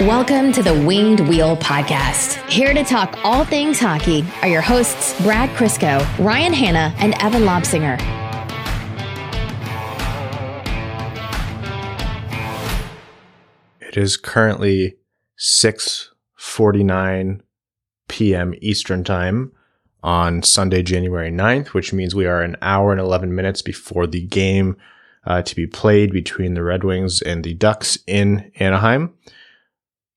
Welcome to the Winged Wheel Podcast. Here to talk all things hockey are your hosts, Brad Crisco, Ryan Hanna, and Evan Lobsinger. It is currently 6:49 p.m. Eastern Time on Sunday, January 9th, which means we are an hour and 11 minutes before the game uh, to be played between the Red Wings and the Ducks in Anaheim.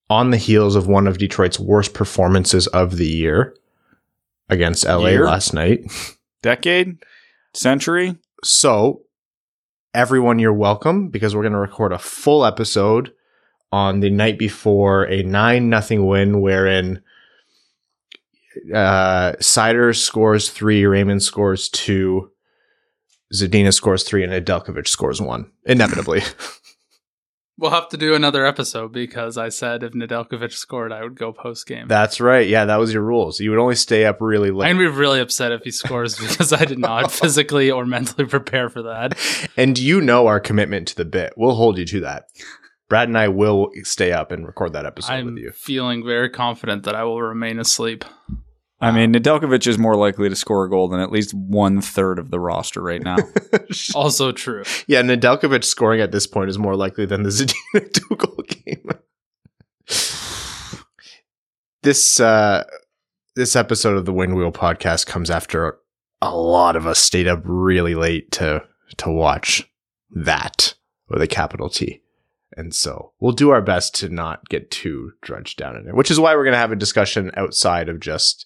On the heels of one of Detroit's worst performances of the year against LA Year? last night. Decade? Century? So, everyone, you're welcome because we're going to record a full episode on the night before a 9 nothing win wherein uh, Seider scores three, Raymond scores two, Zadina scores three, and Nedeljkovic scores one. Inevitably. We'll have to do another episode because I said if Nedeljkovic scored, I would go post game. That's right. Yeah, that was your rules. You would only stay up really I'm late. gonna be really upset if he scores because I did not physically or mentally prepare for that. And you know our commitment to the bit. We'll hold you to that. Brad and I will stay up and record that episode I'm with you. feeling very confident that I will remain asleep. I mean, Nedeljkovic is more likely to score a goal than at least one third of the roster right now. Also true. Yeah, Nedeljkovic scoring at this point is more likely than the Zadina two goal game. this uh this episode of the Wind Wheel podcast comes after a lot of us stayed up really late to to watch that with a capital T. And so we'll do our best to not get too drenched down in it, which is why we're gonna have a discussion outside of just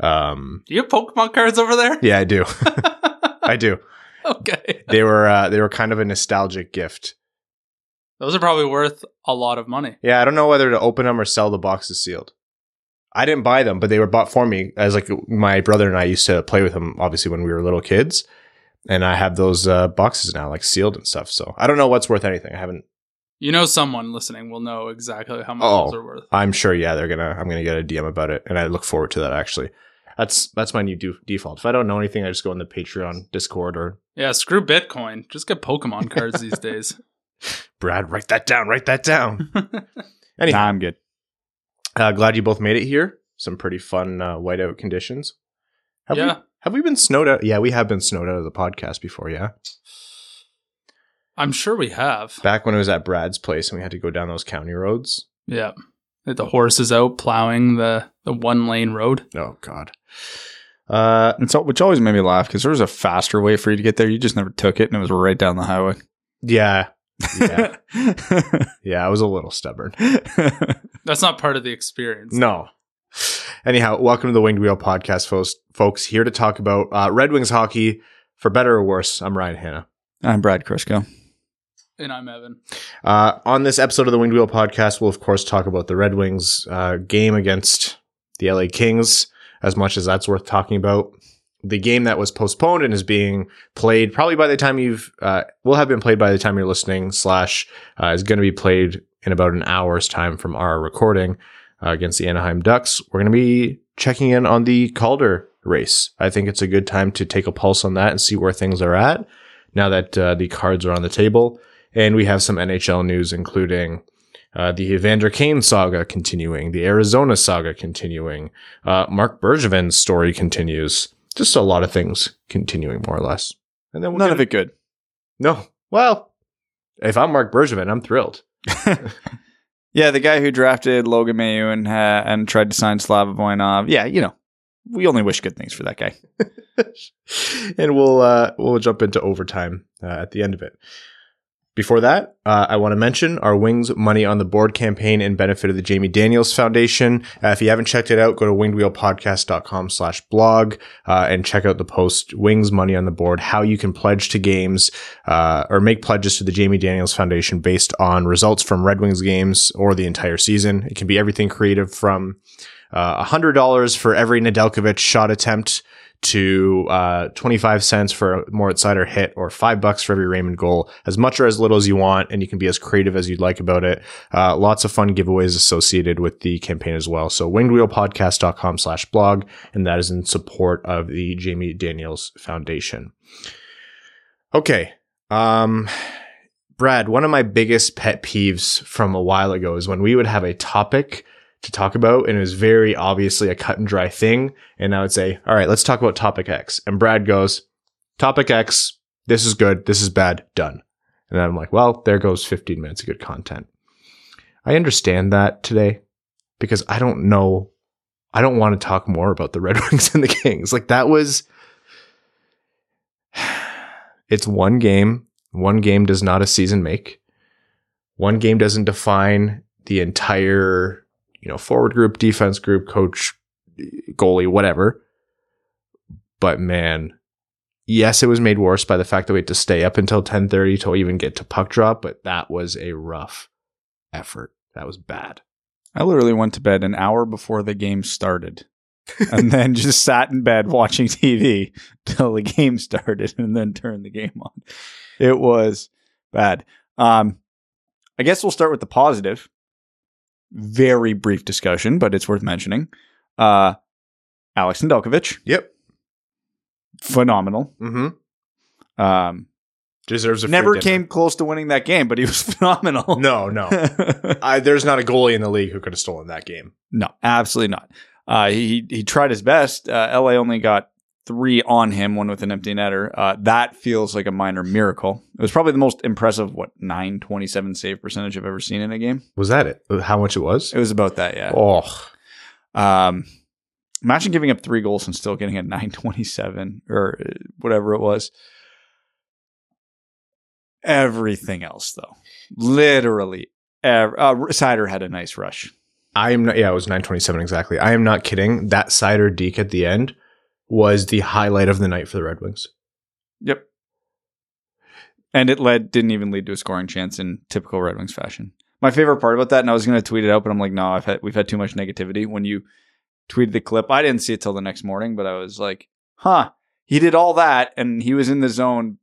um Do you have Pokemon cards over there? yeah, I do. I do. okay. They were uh, they were kind of a nostalgic gift. Those are probably worth a lot of money. Yeah, I don't know whether to open them or sell the boxes sealed. I didn't buy them, but they were bought for me as like my brother and I used to play with them obviously when we were little kids. And I have those uh, boxes now, like sealed and stuff. So I don't know what's worth anything. I haven't. You know, someone listening will know exactly how much Oh. those are worth. I'm sure. Yeah, they're gonna. I'm gonna get a DM about it, and I look forward to that. Actually, that's that's my new do- default. If I don't know anything, I just go in the Patreon, Discord, or Yeah, screw Bitcoin. Just get Pokemon cards these days. Brad. Write that down. Write that down. Anyhow, nah, I'm good. Uh, glad you both made it here. Some pretty fun uh, whiteout conditions. Have Yeah. we have we been snowed out? Yeah, we have been snowed out of the podcast before. Yeah, I'm sure we have. back when it was at Brad's place and we had to go down those county roads. Yeah. The horses out plowing the, the one lane road. Oh God. Uh, It's, al- which always made me laugh because there was a faster way for you to get there. You just never took it and it was right down the highway. yeah, yeah, yeah. I was a little stubborn. That's not part of the experience. No. Anyhow, welcome to the Winged Wheel podcast, folks. Folks, here to talk about uh, Red Wings hockey, for better or worse. I'm Ryan Hanna. I'm Brad Crisco. And I'm Evan. Uh, on this episode of the Winged Wheel podcast, we'll of course talk about the Red Wings uh, game against the LA Kings, as much as that's worth talking about. The game that was postponed and is being played probably by the time you've uh, will have been played by the time you're listening. Slash uh, is going to be played in about an hour's time from our recording uh, against the Anaheim Ducks. We're going to be checking in on the Calder race. I think it's a good time to take a pulse on that and see where things are at now that uh, the cards are on the table. And we have some NHL news, including uh, the Evander Kane saga continuing, the Arizona saga continuing, uh, Marc Bergevin's story continues. Just a lot of things continuing, more or less. And then we'll None of it good. No. Well, if I'm Marc Bergevin, I'm thrilled. Yeah, the guy who drafted Logan Mailloux and, uh, and tried to sign Slava Voinov. Yeah, you know, we only wish good things for that guy. and we'll uh, we'll jump into overtime uh, at the end of it. Before that, uh, I want to mention our Wings Money on the Board campaign in benefit of the Jamie Daniels Foundation. Uh, if you haven't checked it out, go to wingedwheelpodcast.com slash blog uh, and check out the post Wings Money on the Board, how you can pledge to games uh, or make pledges to the Jamie Daniels Foundation based on results from Red Wings games or the entire season. It can be everything creative from uh, $100 for every Nedeljkovic shot attempt to uh, 25 cents for a Moritz Seider hit or five bucks for every Raymond goal, as much or as little as you want. And you can be as creative as you'd like about it. Uh, lots of fun giveaways associated with the campaign as well. So wingedwheelpodcast.com slash blog. And that is in support of the Jamie Daniels Foundation. Okay. Um, Brad, one of my biggest pet peeves from a while ago is when we would have a topic to talk about and it was very obviously a cut and dry thing. And I would say, all right, let's talk about topic X. And Brad goes, topic X, this is good, this is bad, done. And I'm like, well, there goes 15 minutes of good content. I understand that today because I don't know. I don't want to talk more about the Red Wings and the Kings. Like that was, it's one game. One game does not a season make. One game doesn't define the entire, you know, forward group, defense group, coach, goalie, whatever. But man, yes, it was made worse by the fact that we had to stay up until 1030 to even get to puck drop, but that was a rough effort. That was bad. I literally went to bed an hour before the game started. and then just sat in bed watching TV till the game started and then turned the game on. It was bad. Um, I guess we'll start with the positive. Very brief discussion, but it's worth mentioning. Uh, Alex Nedeljkovic, Yep. phenomenal. Mm-hmm. Um, Deserves a never dinner. came close to winning that game, but he was phenomenal. No, no. I, there's not a goalie in the league who could have stolen that game. No, absolutely not. Uh, he he tried his best. Uh, LA only got three on him, one with an empty netter. Uh, that feels like a minor miracle. It was probably the most impressive, what nine twenty seven save percentage I've ever seen in a game. Was that it? How much it was? It was about that, yeah. Oh, Um, imagine giving up three goals and still getting a nine twenty seven or uh, whatever it was. Everything else, though, literally, ev- uh, Seider had a nice rush. I am not. Yeah, it was 927 exactly. I am not kidding. That Seider deke at the end was the highlight of the night for the Red Wings. Yep. And it led didn't even lead to a scoring chance in typical Red Wings fashion. My favorite part about that, and I was going to tweet it out, but I'm like, no, I've had we've had too much negativity. When you tweeted the clip, I didn't see it till the next morning, but I was like, huh, he did all that, and he was in the zone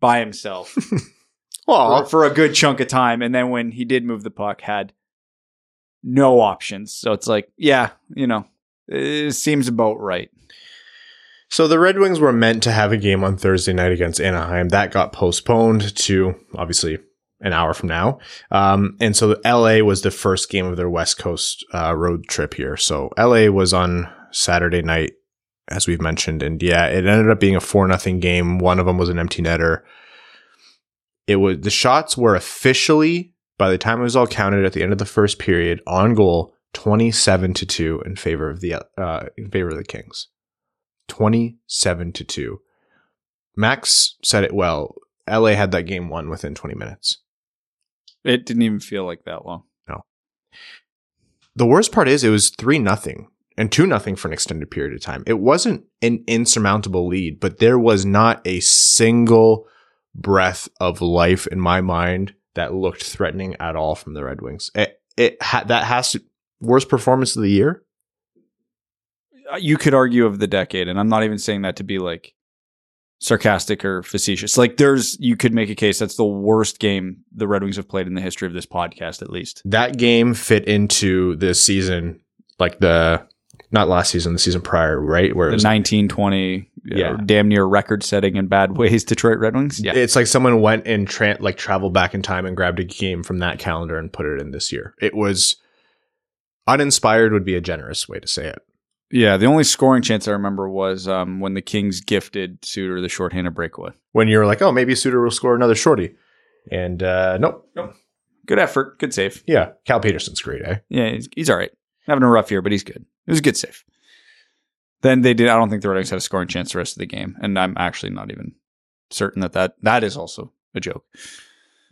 by himself for, for a good chunk of time, and then when he did move the puck, had no options. So it's like, yeah, you know, it seems about right. So the Red Wings were meant to have a game on Thursday night against Anaheim. That got postponed to obviously an hour from now. Um, and so LA was the first game of their West Coast uh, road trip here. So LA was on Saturday night, as we've mentioned, and yeah, it ended up being a four nothing game. One of them was an empty netter. It was the shots were officially by the time it was all counted at the end of the first period on goal, twenty seven to two in favor of the uh, in favor of the Kings. 27 to 2. Max said it well. LA had that game won within 20 minutes. It didn't even feel like that long. No. The worst part is it was 3 nothing and 2 nothing for an extended period of time. It wasn't an insurmountable lead, but there was not a single breath of life in my mind that looked threatening at all from the Red Wings. It, it ha- that has to worst performance of the year. Uh, you could argue of the decade, and I'm not even saying that to be like sarcastic or facetious. Like there's you could make a case that's the worst game the Red Wings have played in the history of this podcast, at least. that game fit into the season, like the not last season, the season prior, right? Where it The was, 1920, Yeah. yeah, damn near record setting in bad ways Detroit Red Wings. Yeah, it's like someone went and tra- like traveled back in time and grabbed a game from that calendar and put it in this year. It was uninspired would be a generous way to say it. Yeah. The only scoring chance I remember was um, when the Kings gifted Suter the shorthanded breakaway. When you're like, oh, maybe Suter will score another shorty, and uh, nope, nope, Good effort, good save. yeah, Cal Petersen's great, eh? Yeah, he's, he's all right. Having a rough year, but he's good. It was a good save. Then they did. I don't think the Red Wings had a scoring chance the rest of the game, and I'm actually not even certain that that, that is also a joke.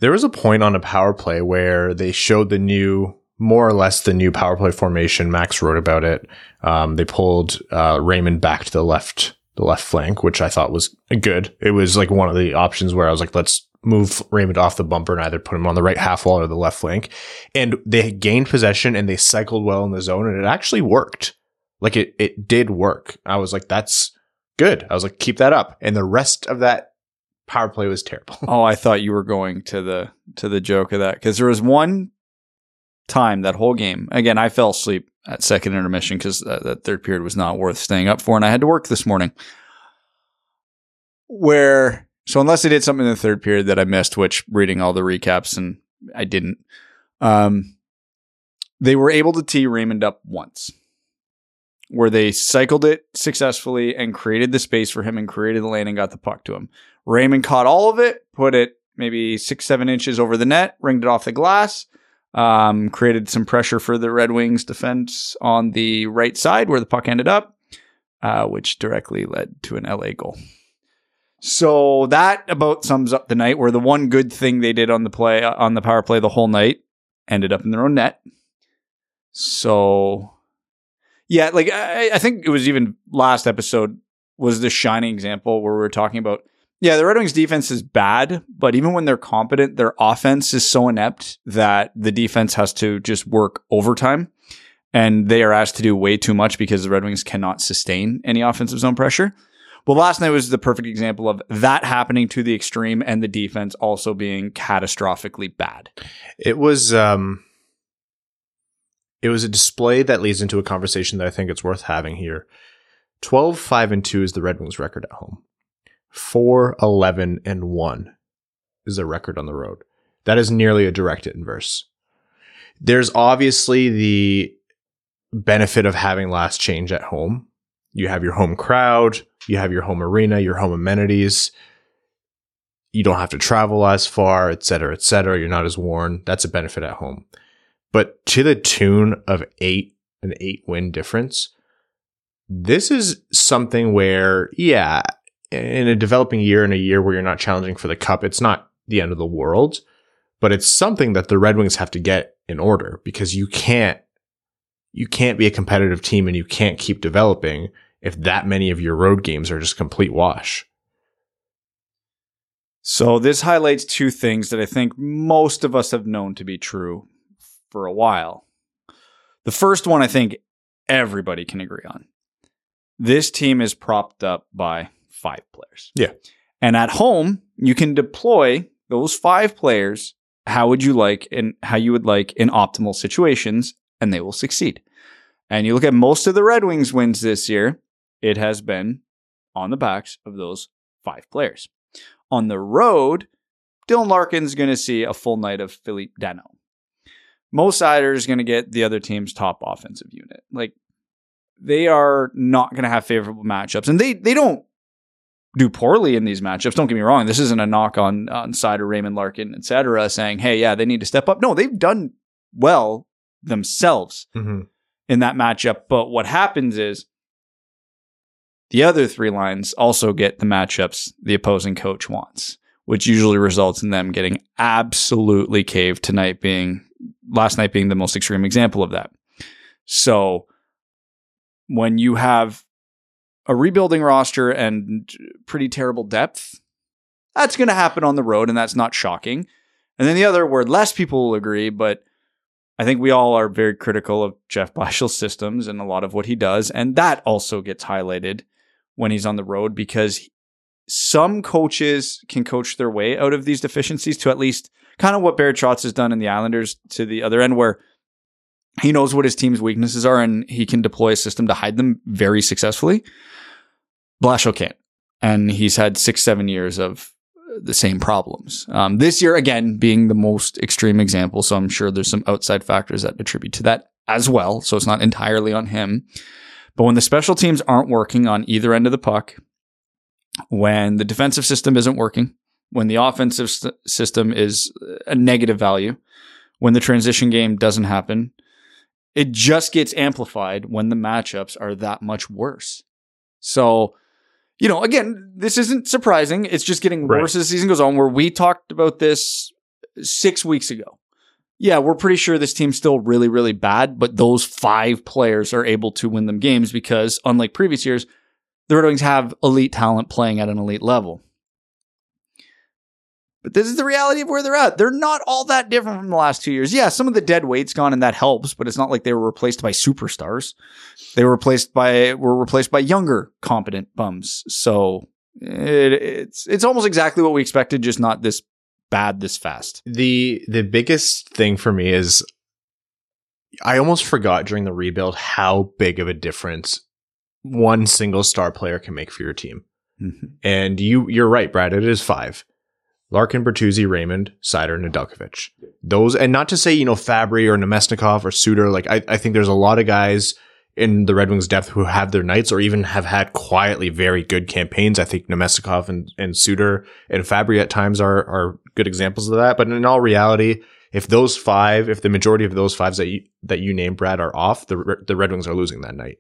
There was a point on a power play where they showed the new, more or less the new power play formation. Max wrote about it. Um, they pulled uh, Raymond back to the left, the left flank, which I thought was good. It was like one of the options where I was like, let's move Raymond off the bumper and either put him on the right half wall or the left flank. And they gained possession and they cycled well in the zone, and it actually worked. Like it, it did work. I was like, that's good. I was like, keep that up. And the rest of that power play was terrible. Oh, I thought you were going to the to the joke of that because there was one time that whole game. Again, I fell asleep at second intermission because that, that third period was not worth staying up for, and I had to work this morning. Where So unless they did something in the third period that I missed, which reading all the recaps and I didn't, um, they were able to tee Raymond up once, where they cycled it successfully and created the space for him and created the lane and got the puck to him. Raymond caught all of it, put it maybe six, seven inches over the net, ringed it off the glass, um, created some pressure for the Red Wings defense on the right side where the puck ended up, uh, which directly led to an LA goal. So that about sums up the night. Where the one good thing they did on the play on the power play the whole night ended up in their own net. So yeah, like I, I think it was even last episode was the shining example where we were talking about. Yeah, the Red Wings defense is bad, but even when they're competent, their offense is so inept that the defense has to just work overtime. And they are asked to do way too much because the Red Wings cannot sustain any offensive zone pressure. Well, last night was the perfect example of that happening to the extreme and the defense also being catastrophically bad. It was um it was a display that leads into a conversation that I think it's worth having here. 12 5 and 2 is the Red Wings record at home. 4 11 and 1 is the record on the road. That is nearly a direct inverse. There's obviously the benefit of having last change at home. You have your home crowd, you have your home arena, your home amenities. You don't have to travel as far, et cetera, et cetera. You're not as worn. That's a benefit at home. But to the tune of eight, an eight win difference, this is something where, yeah, in a developing year, in a year where you're not challenging for the cup, it's not the end of the world, but it's something that the Red Wings have to get in order because you can't, you can't be a competitive team and you can't keep developing if that many of your road games are just complete wash. So this highlights two things that I think most of us have known to be true for a while. The first one I think everybody can agree on. This team is propped up by five players. Yeah. And at home, you can deploy those five players how would you like and how you would like in optimal situations and they will succeed. And you look at most of the Red Wings wins this year, it has been on the backs of those five players. On the road, Dylan Larkin's going to see a full night of Philippe Danault. Mo Seider is going to get the other team's top offensive unit. Like they are not going to have favorable matchups, and they they don't do poorly in these matchups. Don't get me wrong. This isn't a knock on on Seider, Raymond Larkin, etc. Saying, hey, yeah, they need to step up. No, they've done well themselves Mm-hmm. in that matchup. But what happens is the other three lines also get the matchups the opposing coach wants, which usually results in them getting absolutely caved tonight being last night being the most extreme example of that. So when you have a rebuilding roster and pretty terrible depth, that's going to happen on the road and that's not shocking. And then the other where less people will agree, but I think we all are very critical of Jeff Blashill's systems and a lot of what he does. And that also gets highlighted when he's on the road because some coaches can coach their way out of these deficiencies to at least kind of what Barry Trotz has done in the Islanders to the other end, where he knows what his team's weaknesses are and he can deploy a system to hide them very successfully. Blashill can't. And he's had six, seven years of the same problems. Um, this year, again, being the most extreme example. So I'm sure there's some outside factors that attribute to that as well. So it's not entirely on him. But when the special teams aren't working on either end of the puck, when the defensive system isn't working, when the offensive st- system is a negative value, when the transition game doesn't happen, it just gets amplified when the matchups are that much worse. So, you know, again, this isn't surprising. It's just getting Right. worse as the season goes on. Where we talked about this six weeks ago. Yeah, we're pretty sure this team's still really, really bad, but those five players are able to win them games because, unlike previous years, the Red Wings have elite talent playing at an elite level. But this is the reality of where they're at. They're not all that different from the last two years. Yeah, some of the dead weight's gone and that helps, but it's not like they were replaced by superstars. They were replaced by were replaced by younger, competent bums. So it, it's it's almost exactly what we expected, just not this bad this fast. The the biggest thing for me is I almost forgot during the rebuild how big of a difference one single star player can make for your team. Mhm. And you you're right, Brad. It is five. Larkin, Bertuzzi, Raymond, Seider, Nedeljkovic. Those, and not to say, you know, Fabbri or Namestnikov or Suter. Like, I, I think there's a lot of guys in the Red Wings depth who have their nights or even have had quietly very good campaigns. I think Namestnikov and, and Suter and Fabbri at times are, are good examples of that. But in all reality, if those five, if the majority of those fives that you, that you named, Brad, are off, the, the Red Wings are losing that night.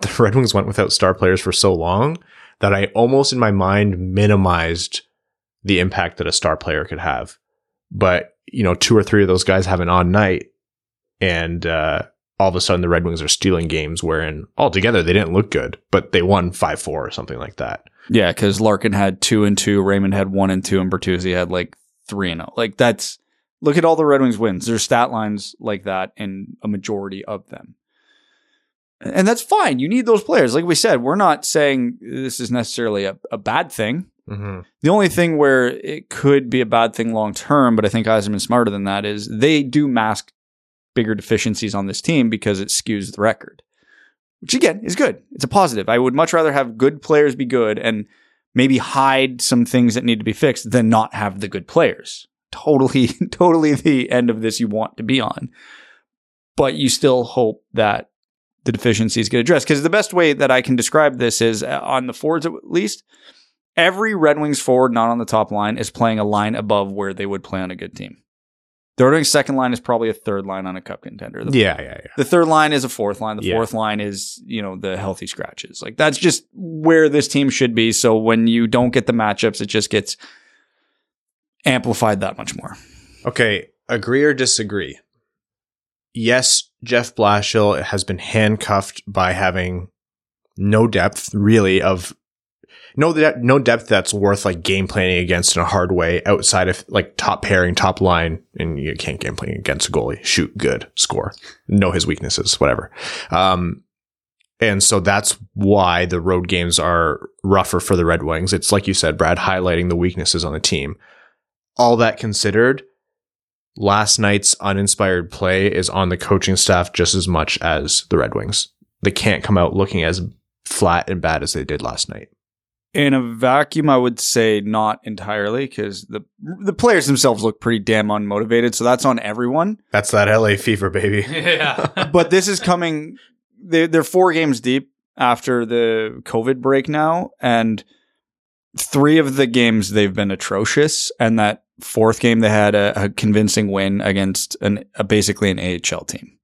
The Red Wings went without star players for so long that I almost in my mind minimized the impact that a star player could have. But, you know, two or three of those guys have an on night and, uh, all of a sudden the Red Wings are stealing games wherein altogether they didn't look good, but they won 5 4 or something like that. Yeah, because Larkin had two and two, Raymond had one and two, and Bertuzzi had like three and oh. Like that's look at all the Red Wings wins. There's stat lines like that in a majority of them. And that's fine. You need those players. Like we said, we're not saying this is necessarily a, a bad thing. Mm-hmm. The only thing where it could be a bad thing long term, but I think Yzerman's smarter than that, is they do mask bigger deficiencies on this team because it skews the record. Which again is good. It's a positive. I would much rather have good players be good and maybe hide some things that need to be fixed than not have the good players. Totally, totally the end of this you want to be on. But you still hope that the deficiencies get addressed. Because the best way that I can describe this is uh, on the forwards at least, every Red Wings forward not on the top line is playing a line above where they would play on a good team. The Red Wings second line is probably a third line on a cup contender. The, Yeah, yeah, yeah. the third line is a fourth line. The Yeah. fourth line is, you know, the healthy scratches. Like that's just where this team should be. So when you don't get the matchups, it just gets amplified that much more. Okay, agree or disagree? Yes, Jeff Blashill has been handcuffed by having no depth, really, of no de- no depth that's worth like game planning against in a hard way outside of like top pairing, top line, and you can't game plan against a goalie. Shoot good, score, know his weaknesses, whatever. Um, and so that's why the road games are rougher for the Red Wings. It's like you said, Brad, highlighting the weaknesses on the team. All that considered, last night's uninspired play is on the coaching staff just as much as the Red Wings. They can't come out looking as flat and bad as they did last night. In a vacuum, I would say not entirely because the the players themselves look pretty damn unmotivated. So that's on everyone. That's that LA fever, baby. yeah. but this is coming. They're, they're four games deep after the COVID break now, and three of the games they've been atrocious. And that fourth game, they had a, a convincing win against an a, basically an AHL team.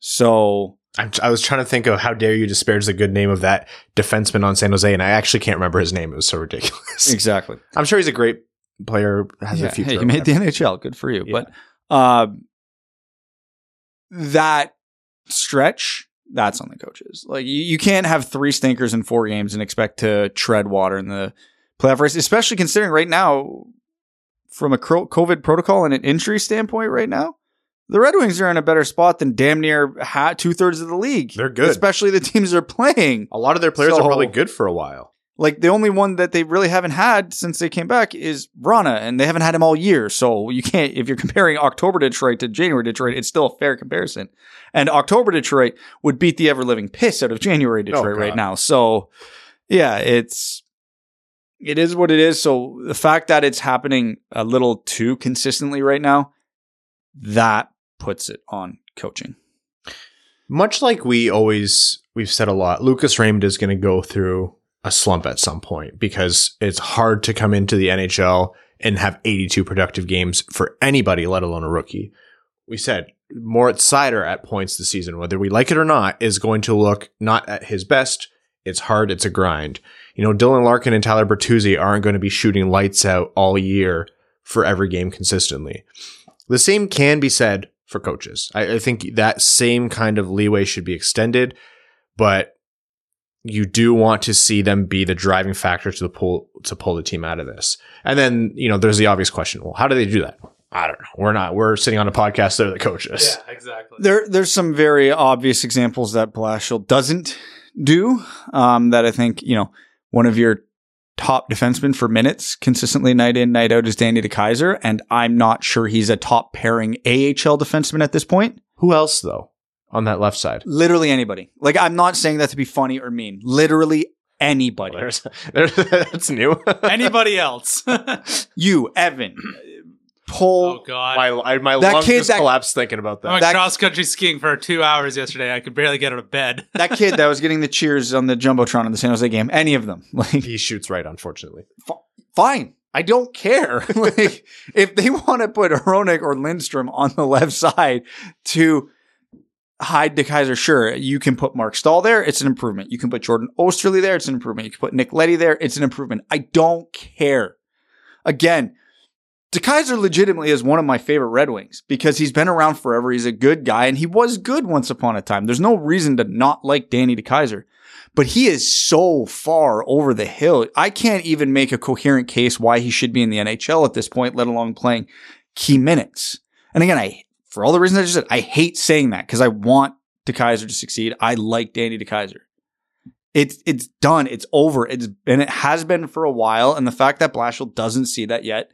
So I'm, I was trying to think of how dare you disparage the good name of that defenseman on San Jose, and I actually can't remember his name. It was so ridiculous. exactly, I'm sure he's a great player, has yeah, a future. hey, you made the. NHL. Good for you. Yeah. But uh, that stretch, that's on the coaches. Like you, you can't have three stinkers in four games and expect to tread water in the playoff race, especially considering right now, from a COVID protocol and an injury standpoint, right now. The Red Wings are in a better spot than damn near ha- two thirds of the league. They're good. especially the teams they're playing. a lot of their players So- are probably good for a while. Like the only one that they really haven't had since they came back is Vrana, and they haven't had him all year. So you can't, if you're comparing October Detroit to January Detroit, it's still a fair comparison. And October Detroit would beat the ever living piss out of January oh, Detroit right now. So yeah, it's it is what it is. So the fact that it's happening a little too consistently right now, that puts it on coaching. Much like we always we've said a lot, Lucas Raymond is going to go through a slump at some point because it's hard to come into the NHL and have 82 productive games for anybody, let alone a rookie. We said Moritz Seider at points this season, whether we like it or not, is going to look not at his best. It's hard. It's a grind. You know, Dylan Larkin and Tyler Bertuzzi aren't going to be shooting lights out all year for every game consistently. The same can be said for coaches. I, I think that same kind of leeway should be extended, but you do want to see them be the driving factor to the pull to pull the team out of this. And then, you know, there's the obvious question. Well, how do they do that? I don't know. We're not, we're sitting on a podcast. They're the coaches. Yeah, exactly. There, there's some very obvious examples that Blashill doesn't do. Um, that I think you know one of your top defenseman for minutes consistently night in night out is Danny DeKeyser, and I'm not sure he's a top pairing AHL defenseman at this point. Who else though on that left side? Literally anybody. Like I'm not saying that to be funny or mean. Literally anybody. There's, there's, that's new. Anybody else? you, Evan, pull. oh God. my I, my That lungs kid just that- collapsed thinking about I that. went that- cross country skiing for two hours yesterday. I could barely get out of bed. that kid that was getting the cheers on the jumbotron in the San Jose game, any of them, like he shoots right, unfortunately. fine. I don't care. like if they want to put Hronek or Lindstrom on the left side to hide DeKeyser, sure, you can put Marc Staal there. It's an improvement. You can put Jordan Oesterle there. It's an improvement. You can put Nick Leddy there. It's an improvement. I don't care. Again, DeKeyser legitimately is one of my favorite Red Wings because he's been around forever. He's a good guy and he was good once upon a time. There's no reason to not like Danny DeKeyser, but he is so far over the hill. I can't even make a coherent case why he should be in the NHL at this point, let alone playing key minutes. And again, I, for all the reasons I just said, I hate saying that because I want DeKeyser to succeed. I like Danny DeKeyser. It's it's done. It's over. It's and it has been for a while. And the fact that Blashill doesn't see that yet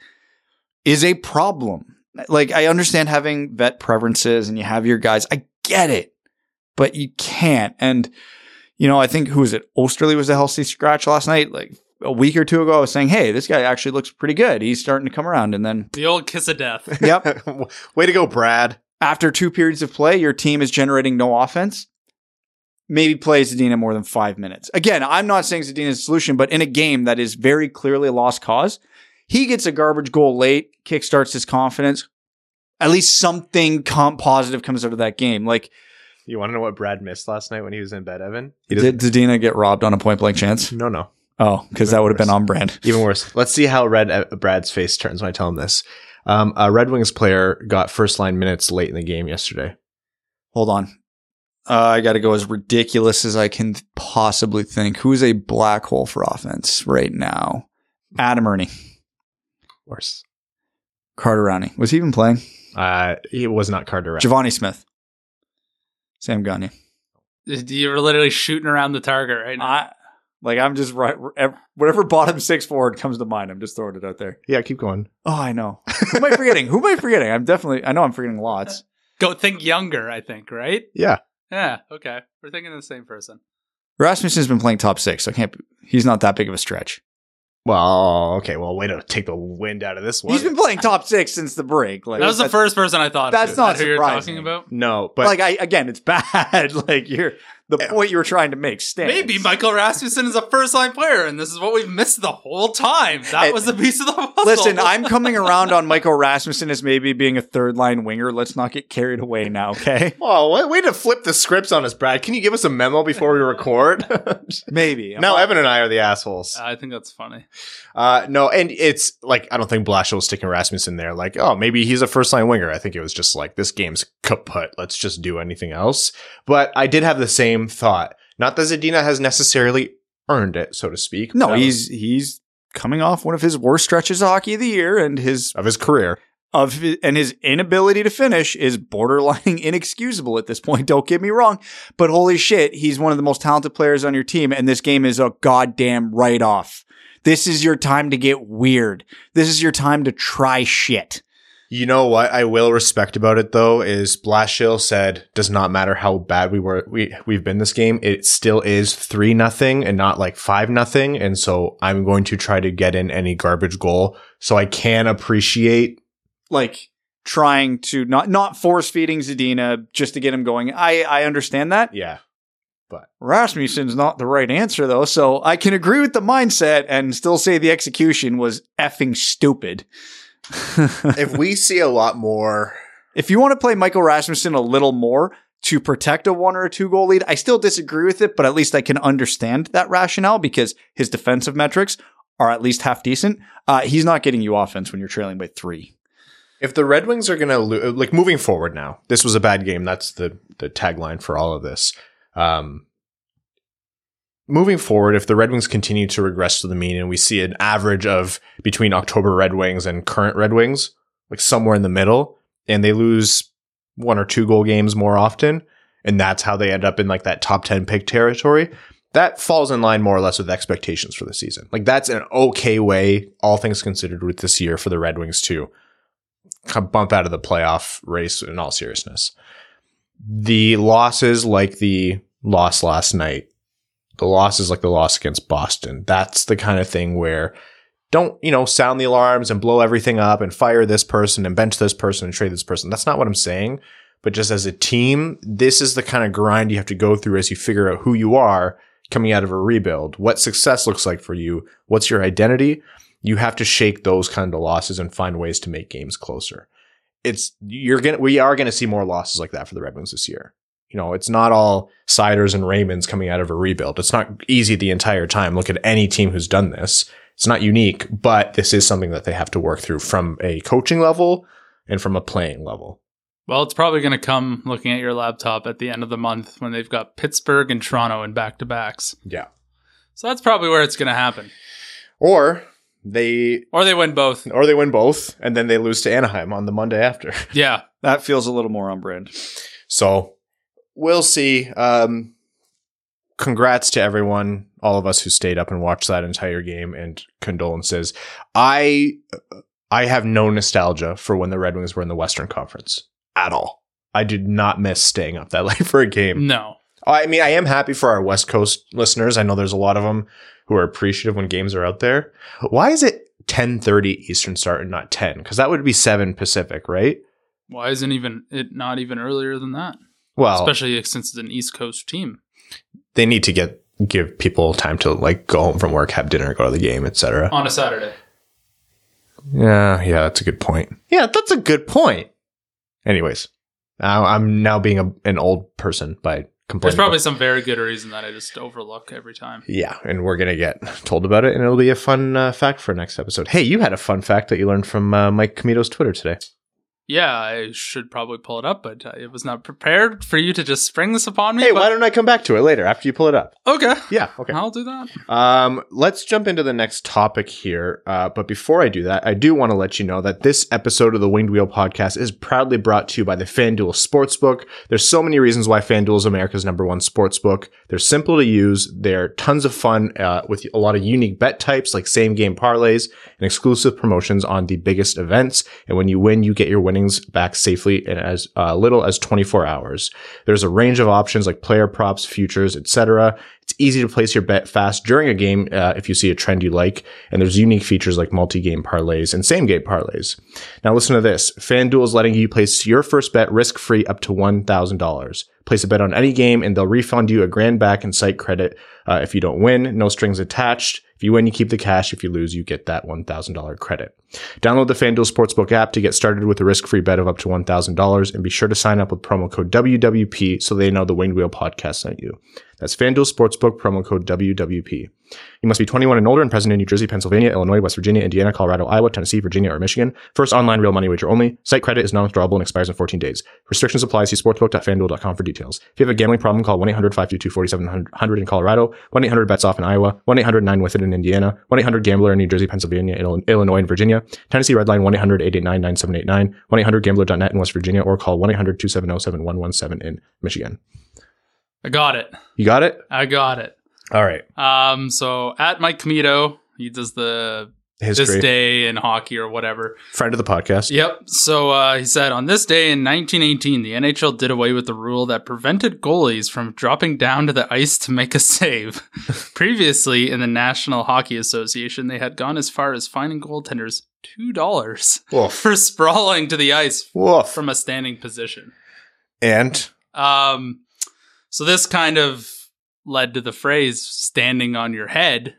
is a problem. Like I understand having vet preferences and you have your guys. I get it, but you can't. And you know, I think who was it? Oesterle was a healthy scratch last night. Like a week or two ago, I was saying, "Hey, this guy actually looks pretty good. He's starting to come around." And then, The old kiss of death. yep, Way to go, Brad. after two periods of play, your team is generating no offense. Maybe play Zadina more than five minutes. Again, I'm not saying Zadina's a solution, but in a game that is very clearly a lost cause, he gets a garbage goal late, kickstarts his confidence. At least something com- positive comes out of that game. Like, You want to know what Brad missed last night when he was in bed, Evan? Did Zadina get robbed on a point blank chance? No, no. Oh, because that would have been on brand. Even worse. Let's see how red uh, Brad's face turns when I tell him this. Um, a Red Wings player got first line minutes late in the game yesterday. Hold on. Uh, I got to go as ridiculous as I can possibly think. Who's a black hole for offense right now? Adam Erne. Worse. Carter Rowney. Was he even playing? Uh, he was not Carter. Givani Smith. Sam Gagne. You're literally shooting around the target right now. I like I'm just right whatever bottom six forward comes to mind, I'm just throwing it out there. yeah, keep going. Oh, I know. Who am I forgetting? Who am I forgetting? I'm definitely I know I'm forgetting lots. Go think younger, I think, right? Yeah. Yeah, okay. We're thinking of the same person. Rasmussen's been playing top six, so I can't he's not that big of a stretch. Well, oh, okay. Well, way to take the wind out of this one. He's been playing top six since the break. Like That was the first person I thought. that's of. not Is that who you're surprising. talking about. no, but like I again, it's bad. like you're the point you were trying to make stands. Maybe Michael Rasmussen is a first line player, and this is what we've missed the whole time. That And- was the piece of the puzzle. Listen, I'm coming around on Michael Rasmussen as maybe being a third line winger. Let's not get carried away now, okay? oh, what way to flip the scripts on us, Brad. Can you give us a memo before we record? Maybe. now, Evan and I are the assholes. I think that's funny. Uh, no, and it's like I don't think Blashill was sticking Rasmussen there. Like, oh, maybe he's a first line winger. I think it was just like this game's kaput. Let's just do anything else. But I did have the same thought. Not that Zadina has necessarily earned it, so to speak. No, he's he's coming off one of his worst stretches of hockey of the year, and his of his career. of his, and his inability to finish is borderline inexcusable at this point. Don't get me wrong, but holy shit, he's one of the most talented players on your team, and this game is a goddamn write off. This is your time to get weird. This is your time to try shit. You know what I will respect about it though is Blashill said does not matter how bad we were we we've been this game it still is three nothing and not like five nothing and so I'm going to try to get in any garbage goal so I can appreciate Like trying to not not force feeding Zadina just to get him going. I I understand that. yeah But Rasmussen's not the right answer though, so I can agree with the mindset and still say the execution was effing stupid. If we see a lot more if you want to play Michael Rasmussen a little more to protect a one or a two goal lead, I still disagree with it, but at least I can understand that rationale because his defensive metrics are at least half decent. Uh, he's not getting you offense when you're trailing by three. if the Red Wings are going to lo- like moving forward now this was a bad game that's the the tagline for all of this um moving forward if the Red Wings continue to regress to the mean and we see an average of between October Red Wings and current Red Wings like somewhere in the middle and they lose one or two goal games more often and that's how they end up in like that top 10 pick territory that falls in line more or less with expectations for the season like that's an okay way all things considered with this year for the Red Wings to kind of bump out of the playoff race in all seriousness. The losses like the loss last night the losses like the loss against Boston. That's the kind of thing where don't, you know, sound the alarms and blow everything up and fire this person and bench this person and trade this person. That's not what I'm saying. But just as a team, this is the kind of grind you have to go through as you figure out who you are coming out of a rebuild, what success looks like for you, what's your identity. You have to shake those kind of losses and find ways to make games closer. It's, you're to, we are to see more losses like that for the Red Wings this year. You know, it's not all Seiders and Raymonds coming out of a rebuild. It's not easy the entire time. Look at any team who's done this. It's not unique, but this is something that they have to work through from a coaching level and from a playing level. Well, it's probably going to come looking at your laptop at the end of the month when they've got Pittsburgh and Toronto in back to backs. Yeah. So that's probably where it's going to happen. Or they Or they win both. or they win both and then they lose to Anaheim on the Monday after. Yeah. That feels a little more on brand. So we'll see. Um, congrats to everyone, all of us who stayed up and watched that entire game, and condolences. I I have no nostalgia for when the Red Wings were in the Western Conference at all. I did not miss staying up that late for a game. No. I mean, I am happy for our West Coast listeners. I know there's a lot of them who are appreciative when games are out there. Why is it 10:30 Eastern start and not 10? Because that would be 7 Pacific, right? Why isn't even it not even earlier than that? Well, Especially since it's an East Coast team. they need to get give people time to like go home from work, have dinner, go to the game, etc. On a Saturday. Yeah, yeah, that's a good point. Yeah, that's a good point. Anyways, I'm now being a, an old person by complaining. There's probably some very good reason that I just overlook every time. yeah, and we're gonna get told about it, and it'll be a fun uh, fact for next episode. Hey, you had a fun fact that you learned from uh, Mike Commito's Twitter today. Yeah, I should probably pull it up, but I was not prepared for you to just spring this upon me. Hey, but- why don't I come back to it later after you pull it up? Okay. Yeah, okay. I'll do that. Um, let's jump into the next topic here. Uh, but before I do that, I do want to let you know that this episode of the Winged Wheel podcast is proudly brought to you by the FanDuel Sportsbook. There's so many reasons why FanDuel is America's number one sportsbook. They're simple to use. They're tons of fun uh, with a lot of unique bet types like same game parlays and exclusive promotions on the biggest events. And when you win, you get your winnings back safely in as uh, little as 24 hours. There's a range of options like player props, futures, etc. It's easy to place your bet fast during a game uh, if you see a trend you like, and there's unique features like multi-game parlays and same-game parlays. Now listen to this: FanDuel is letting you place your first bet risk-free up to one thousand dollars. Place a bet on any game, and they'll refund you a grand back in site credit uh, if you don't win. No strings attached. If you win, you keep the cash. If you lose, you get that $1,000 credit. Download the FanDuel Sportsbook app to get started with a risk-free bet of up to $1,000 and be sure to sign up with promo code WWP so they know the Winged Wheel podcast sent you. That's FanDuel Sportsbook promo code WWP. You must be 21 and older and present in New Jersey, Pennsylvania, Illinois, West Virginia, Indiana, Colorado, Iowa, Tennessee, Virginia, or Michigan. First online real money wager only. Site credit is non-withdrawable and expires in 14 days. Restrictions apply. See sportsbook.fanduel.com for details. If you have a gambling problem, call 1-800-522-4700 in Colorado, 1-800-BETS-OFF in Iowa, 1-800-9-WITH-IT in Indiana, 1-800-GAMBLER in New Jersey, Pennsylvania, Illinois, and Virginia. Tennessee Redline 1-800-889-9789, 1-800-GAMBLER.net in West Virginia, or call 1-800-270-7117 in Michigan. I got it. You got it? I got it. All right. Um, so at Mike Commito, he does the History. this day in hockey or whatever. Friend of the podcast. Yep. So uh, he said on this day in 1918, the NHL did away with the rule that prevented goalies from dropping down to the ice to make a save. Previously, in the National Hockey Association, they had gone as far as fining goaltenders two dollars for sprawling to the ice Woof. from a standing position. And Um, so this kind of led to the phrase "standing on your head,"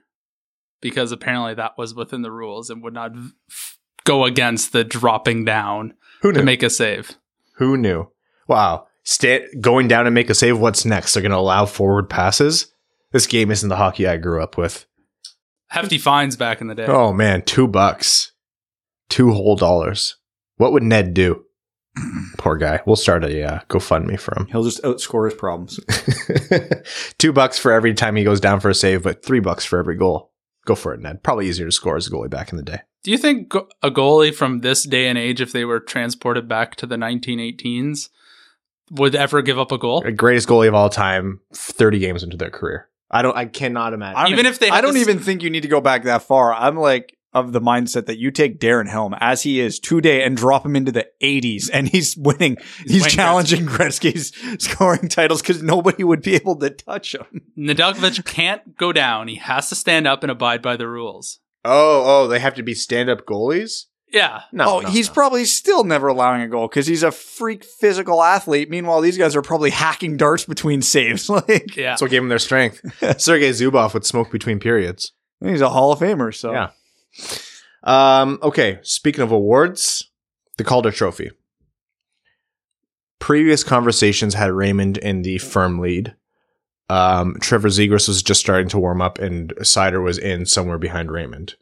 because apparently that was within the rules and would not f- go against the dropping down who to make a save. Who knew? Wow. Sta going down and make a save. What's next? They're going to allow forward passes. This game isn't the hockey I grew up with. Hefty fines back in the day. Oh man, two bucks, two whole dollars. What would Ned do? Poor guy. We'll start a uh, GoFundMe for him. He'll just outscore his problems. two bucks for every time he goes down for a save, but three bucks for every goal. Go for it, Ned. Probably easier to score as a goalie back in the day. Do you think go- a goalie from this day and age, if they were transported back to the 1918s, would ever give up a goal? The greatest goalie of all time, thirty games into their career. I don't. I cannot imagine. I don't Even if they I don't this- even think you need to go back that far. I'm like, of the mindset that you take Darren Helm as he is today and drop him into the 80s and he's winning. He's, winning challenging Gretzky's scoring titles because nobody would be able to touch him. Nedeljkovic can't go down. He has to stand up and abide by the rules. Oh, oh, they have to be stand-up goalies. Yeah. No, oh, no, he's no. probably still never allowing a goal because he's a freak physical athlete. Meanwhile, these guys are probably hacking darts between saves. like Yeah. That's what gave him their strength. Sergei Zubov would smoke between periods. he's a Hall of Famer. So Yeah. Um, okay, speaking of awards, the Calder Trophy. Previous conversations had Raymond in the firm lead. Um, Trevor Zegras was just starting to warm up, and Seider was in somewhere behind Raymond.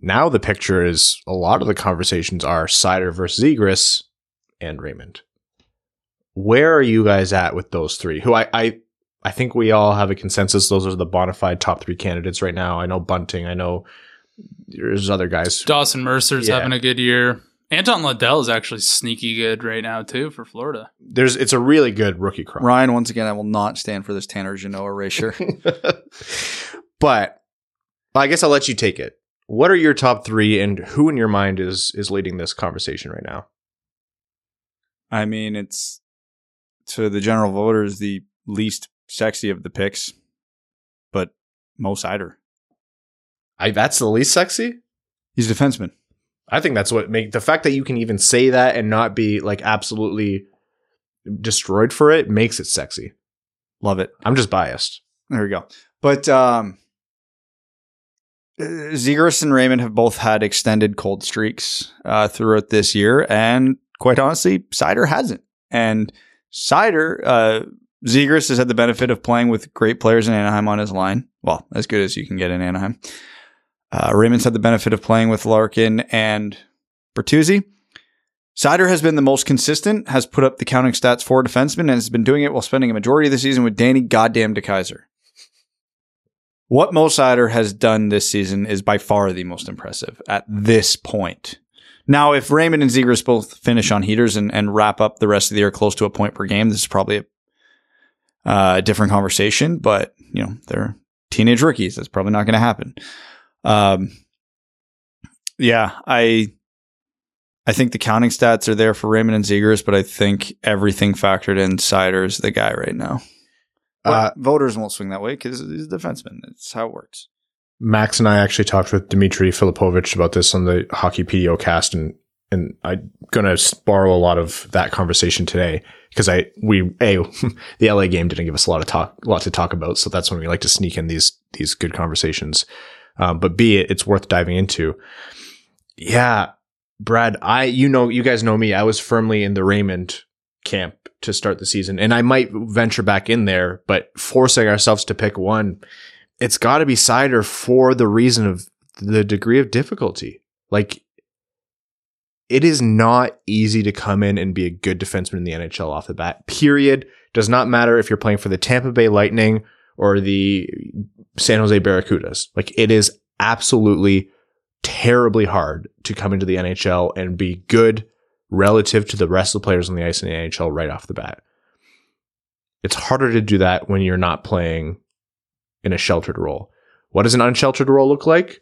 Now the picture is a lot of the conversations are Seider versus Zegras and Raymond. Where are you guys at with those three? Who I, I I think we all have a consensus. Those are the bona fide top three candidates right now. I know Bunting. I know there's other guys. Dawson Mercer's Yeah. having a good year. Anton Lundell is actually sneaky good right now too for Florida. There's it's a really good rookie crop. Ryan, once again, I will not stand for this Tanner Jeannot erasure. but I guess I'll let you take it. What are your top three, and who in your mind is is leading this conversation right now? I mean, it's to the general voters the least sexy of the picks, but Mo Seider. I that's the least sexy. He's a defenseman. I think that's what make the fact that you can even say that and not be like absolutely destroyed for it makes it sexy. Love it. I'm just biased. There we go. But um, Zegras and Raymond have both had extended cold streaks uh, throughout this year, and quite honestly, Seider hasn't. And Seider, uh, Zegras has had the benefit of playing with great players in Anaheim on his line. Well, as good as you can get in Anaheim. Uh, Raymond's had the benefit of playing with Larkin and Bertuzzi. Seider has been the most consistent, has put up the counting stats for defensemen, and has been doing it while spending a majority of the season with Danny Goddamn DeKeyser. What Mo Seider has done this season is by far the most impressive at this point. Now, if Raymond and Zegras both finish on heaters and, and wrap up the rest of the year close to a point per game, this is probably a, uh, different conversation, but, you know, they're teenage rookies. That's probably not going to happen. Um, yeah, I I think the counting stats are there for Raymond and Zegras, but I think everything factored in Seider is the guy right now. But Uh, voters won't swing that way because he's a defenseman. It's how it works. Max and I actually talked with Dimitri Filipovic about this on the Hockey PDO cast, and and I'm gonna borrow a lot of that conversation today because I we a the LA game didn't give us a lot of talk, a lot to talk about, so that's when we like to sneak in these these good conversations. Um, but b it, it's worth diving into. Yeah, Brad, I you know you guys know me. I was firmly in the Raymond camp to start the season, and I might venture back in there, but forcing ourselves to pick one it's got to be Seider for the reason of the degree of difficulty. Like, it is not easy to come in and be a good defenseman in the NHL off the bat. Period. Does not matter if you're playing for the Tampa Bay Lightning or the San Jose Barracudas. Like, it is absolutely terribly hard to come into the NHL and be good relative to the rest of the players on the ice in the NHL right off the bat. It's harder to do that when you're not playing in a sheltered role. What does an unsheltered role look like?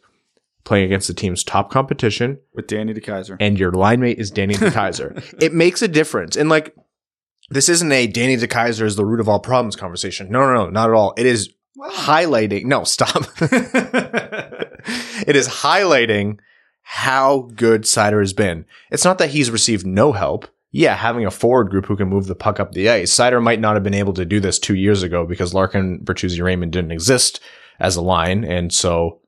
Playing against the team's top competition, With Danny DeKeyser. and your line mate is Danny DeKeyser. it makes a difference. And like, this isn't a Danny DeKeyser is the root of all problems conversation. No, no, no, not at all. It is highlighting. No, stop. it is highlighting how good Seider has been. It's not that he's received no help. Yeah, having a forward group who can move the puck up the ice. Seider might not have been able to do this two years ago because Larkin, Bertuzzi, Raymond didn't exist as a line. And so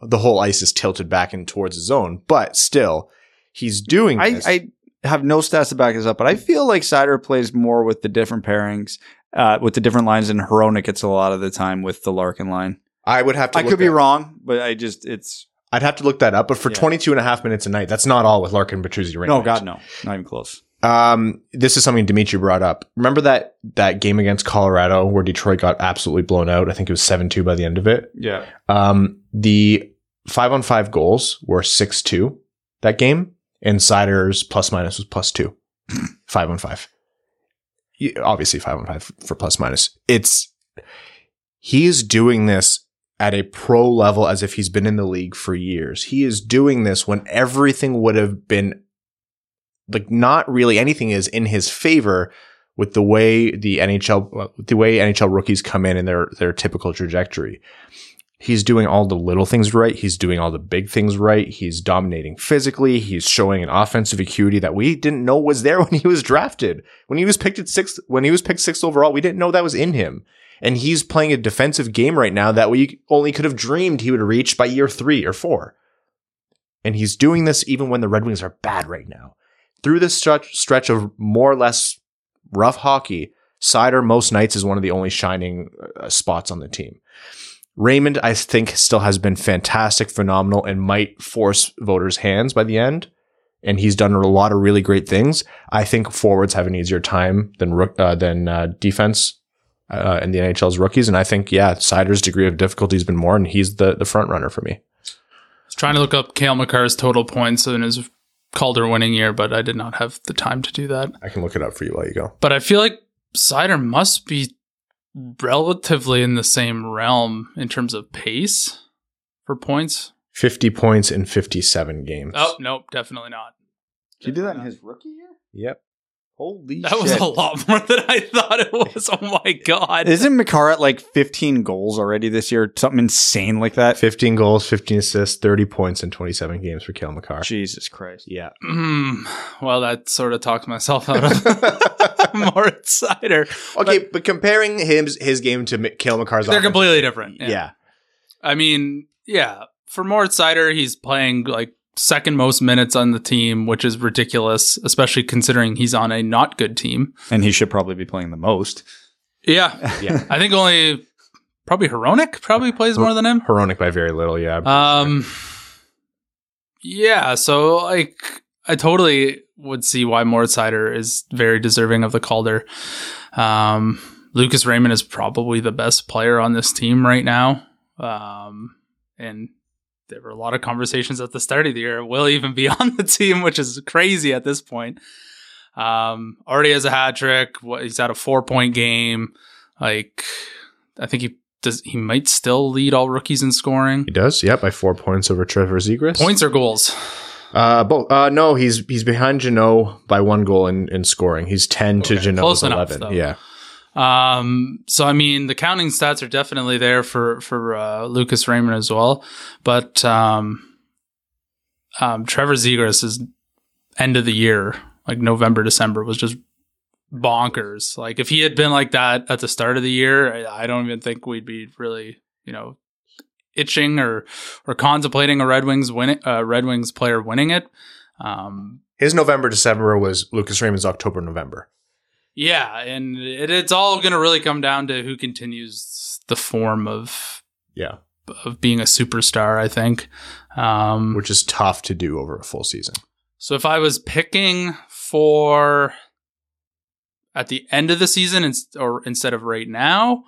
the whole ice is tilted back and towards his zone. But still, he's doing I, this. I have no stats to back this up, but I feel like Seider plays more with the different pairings, uh, with the different lines, and Hronek gets a lot of the time with the Larkin line. I would have to I could be that- wrong, but I just, it's, I'd have to look that up, but for Yeah. 22 and a half minutes a night, that's not all with Larkin, Bertuzzi, Raymond. no, God, no. Not even close. Um, this is something Dimitri brought up. Remember that that game against Colorado where Detroit got absolutely blown out? I think it was seven two by the end of it. Yeah. Um, the five on five goals were six two that game. Insiders plus minus was plus two. five on five. Obviously five on five for plus minus. It's he's doing this at a pro level as if he's been in the league for years. He is doing this when everything would have been like not really anything is in his favor with the way the NHL the way NHL rookies come in and their their typical trajectory. He's doing all the little things right. He's doing all the big things right. He's dominating physically. He's showing an offensive acuity that we didn't know was there when he was drafted. When he was picked at sixth, when he was picked sixth overall, we didn't know that was in him. And he's playing a defensive game right now that we only could have dreamed he would reach by year three or four. And he's doing this even when the Red Wings are bad right now. Through this stretch, of more or less rough hockey, Seider most nights is one of the only shining uh, spots on the team. Raymond, I think, still has been fantastic, phenomenal, and might force voters' hands by the end. And he's done a lot of really great things. I think forwards have an easier time than uh, than uh, defense uh, in the NHL's rookies. And I think, yeah, Seider's degree of difficulty has been more, and he's the the front runner for me. I was trying to look up Cale Makar's total points in his Calder winning year, but I did not have the time to do that. I can look it up for you while you go. But I feel like Seider must be relatively in the same realm in terms of pace for points. 50 points in 57 games. Oh, nope, definitely not. Did you do that in his rookie year? Yep. Holy shit. That was a lot more than I thought it was. Oh my god. Isn't Makar at like 15 goals already this year? Something insane like that? 15 goals, 15 assists, 30 points in 27 games for Cale Makar. Jesus Christ. Yeah. Mm, well, that sort of talks myself out of Moritz Seider. Okay, but, but, comparing his his game to Cale Makar's They're completely different. Yeah. yeah. I mean, yeah. For Moritz Seider, he's playing like second most minutes on the team, which is ridiculous, especially considering he's on a not good team. And he should probably be playing the most. Yeah. Yeah. I think only probably Hronek probably plays more than him. Hronek by very little, yeah. Um Yeah, so like I totally would see why Moritz Seider is very deserving of the Calder. Um Lucas Raymond is probably the best player on this team right now. Um and there were a lot of conversations at the start of the year. Will even be on the team, which is crazy at this point. Um, already has a hat trick. He's had a four point game. Like, I think he does. He might still lead all rookies in scoring. He does. Yeah, by four points over Trevor Zegras. Points or goals? Uh, both. Uh, no, he's he's behind Jeannot by one goal in, in scoring. He's ten okay. to Jeannot's eleven. Enough, yeah. Um, so I mean, the counting stats are definitely there for for uh, Lucas Raymond as well, but um, um, Trevor Zegras' end of the year, like November December, was just bonkers. Like if he had been like that at the start of the year, I, I don't even think we'd be really, you know, itching or or contemplating a Red Wings winning uh, Red Wings player winning it. Um, His November December was Lucas Raymond's October November. Yeah, and it, it's all going to really come down to who continues the form of yeah of being a superstar. I think, um, which is tough to do over a full season. So if I was picking for at the end of the season or instead of right now,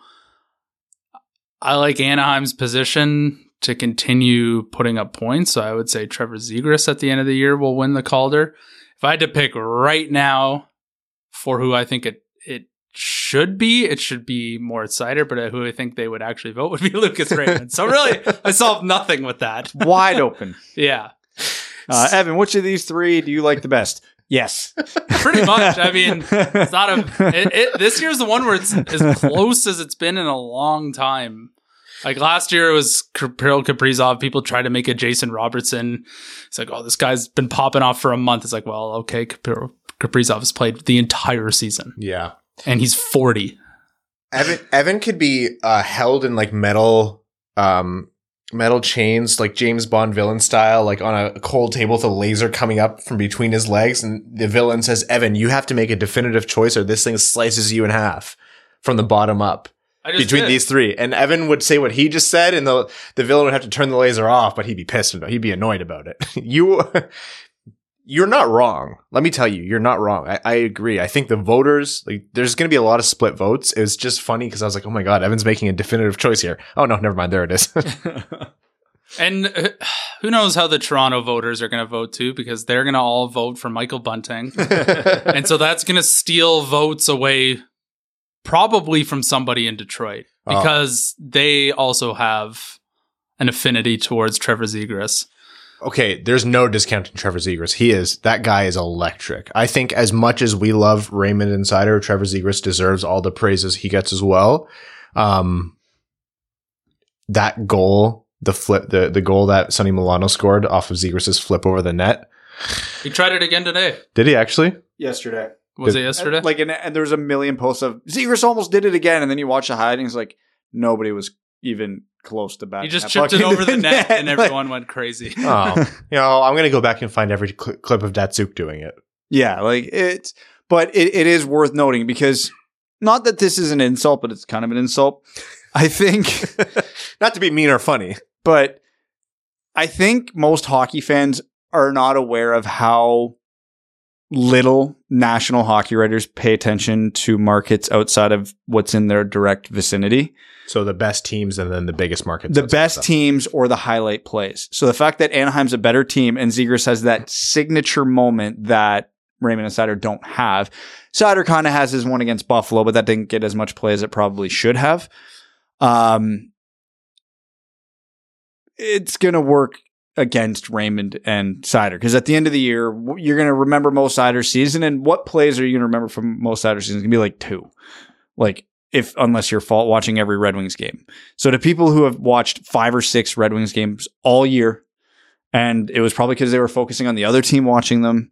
I like Anaheim's position to continue putting up points. So I would say Trevor Zegras at the end of the year will win the Calder. If I had to pick right now for who I think it it should be. It should be Moritz Seider, but who I think they would actually vote would be Lucas Raymond. so really, I solved nothing with that. Wide open. yeah. Uh, Evan, which of these three do you like the best? Yes, pretty much. I mean, it's not a. It, it, this year's the one where it's as close as it's been in a long time. Like last year, it was Kirill Kaprizov. People tried to make a Jason Robertson. It's like, oh, this guy's been popping off for a month. It's like, well, okay, Kaprizov has played the entire season. Yeah. And he's 40. Evan Evan could be uh, held in like metal um metal chains like James Bond villain style like on a cold table with a laser coming up from between his legs and the villain says Evan you have to make a definitive choice or this thing slices you in half from the bottom up between did. these three and Evan would say what he just said and the the villain would have to turn the laser off but he'd be pissed about he'd be annoyed about it you you're not wrong. Let me tell you, you're not wrong. I, I agree. I think the voters, like, there's going to be a lot of split votes. It was just funny because I was like, oh my God, Evan's making a definitive choice here. Oh no, never mind. There it is. and uh, who knows how the Toronto voters are going to vote too, because they're going to all vote for Michael Bunting. and so that's going to steal votes away probably from somebody in Detroit oh. because oh. they also have an affinity towards Trevor Zegras. Okay, there's no discounting Trevor Zegras. He is that guy is electric. I think as much as we love Raymond Insider, Trevor Zegras deserves all the praises he gets as well. Um, that goal, the flip, the the goal that Sonny Milano scored off of Zegras's flip over the net. He tried it again today. Did he actually? Yesterday. Was Did- it yesterday? Like, and, and there was a million posts of Zegras almost did it again, and then you watch the highlight, and he's like, nobody was even close to back. he just chipped it over the net, and everyone went crazy. Oh, you know, I'm gonna go back and find every cl- clip of Datsyuk doing it. Yeah, like it, but it, it is worth noting because not that this is an insult, but it's kind of an insult. I think, Not to be mean or funny. but I think most hockey fans are not aware of how little national hockey writers pay attention to markets outside of what's in their direct vicinity. So the best teams and then the biggest markets. the that sort of best teams or the highlight plays. So the fact that Anaheim's a better team and Zegras has that signature moment that Raymond and Seider don't have. Seider kind of has his one against Buffalo, but that didn't get as much play as it probably should have. Um, it's going to work against Raymond and Seider because at the end of the year, you're going to remember Mo Seider's season. And what plays are you going to remember from Mo Seider's season? It's going to be like two. Like, if unless you're fault watching every Red Wings game. So to people who have watched five or six Red Wings games all year, and it was probably because they were focusing on the other team watching them,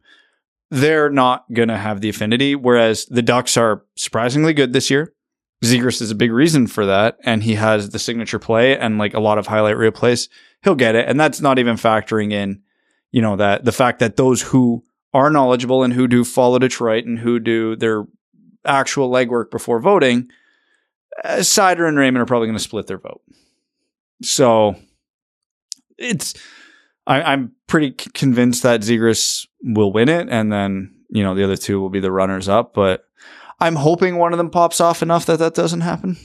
they're not going to have the affinity. Whereas the Ducks are surprisingly good this year. Zegras is a big reason for that, and he has the signature play and like a lot of highlight reel plays. He'll get it, and that's not even factoring in, you know, that the fact that those who are knowledgeable and who do follow Detroit and who do their actual legwork before voting, uh, Seider and Raymond are probably going to split their vote. So it's I, I'm pretty c- convinced that Zegras will win it, and then you know the other two will be the runners up. But I'm hoping one of them pops off enough that that doesn't happen.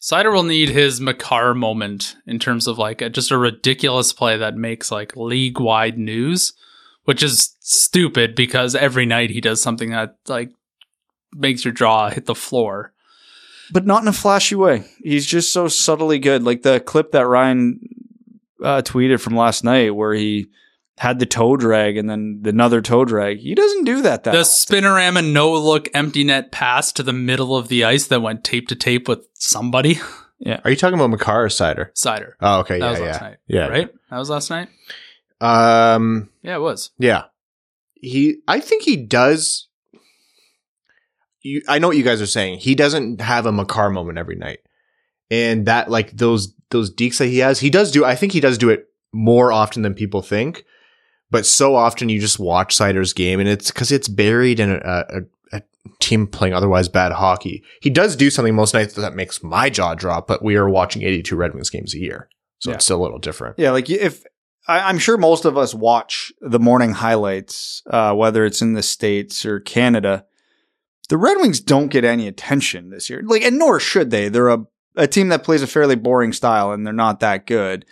Seider will need his Makar moment in terms of like a, just a ridiculous play that makes like league wide news, which is stupid because every night he does something that like makes your jaw hit the floor. but not in a flashy way. He's just so subtly good. Like the clip that Ryan uh, tweeted from last night, where he had the toe drag and then another toe drag. He doesn't do that. That The often. spinorama no look empty net pass to the middle of the ice that went tape to tape with somebody. Yeah. Are you talking about Makar or Seider? Seider. Oh, okay. That yeah, was yeah. last night. Yeah. Right? That was last night? Um, Yeah, it was. yeah. He, I think he does. You, I know what you guys are saying. He doesn't have a Makar moment every night. And that, like, those, those deeks that he has, he does do, I think he does do it more often than people think. But so often you just watch Seider's game and it's because it's buried in a, a, a team playing otherwise bad hockey. He does do something most nights that makes my jaw drop, but we are watching 82 Red Wings games a year. So Yeah. it's still a little different. Yeah, like if I, I'm sure most of us watch the morning highlights, uh, whether it's in the states or Canada. The Red Wings don't get any attention this year, like, and nor should they. They're a a team that plays a fairly boring style, and they're not that good.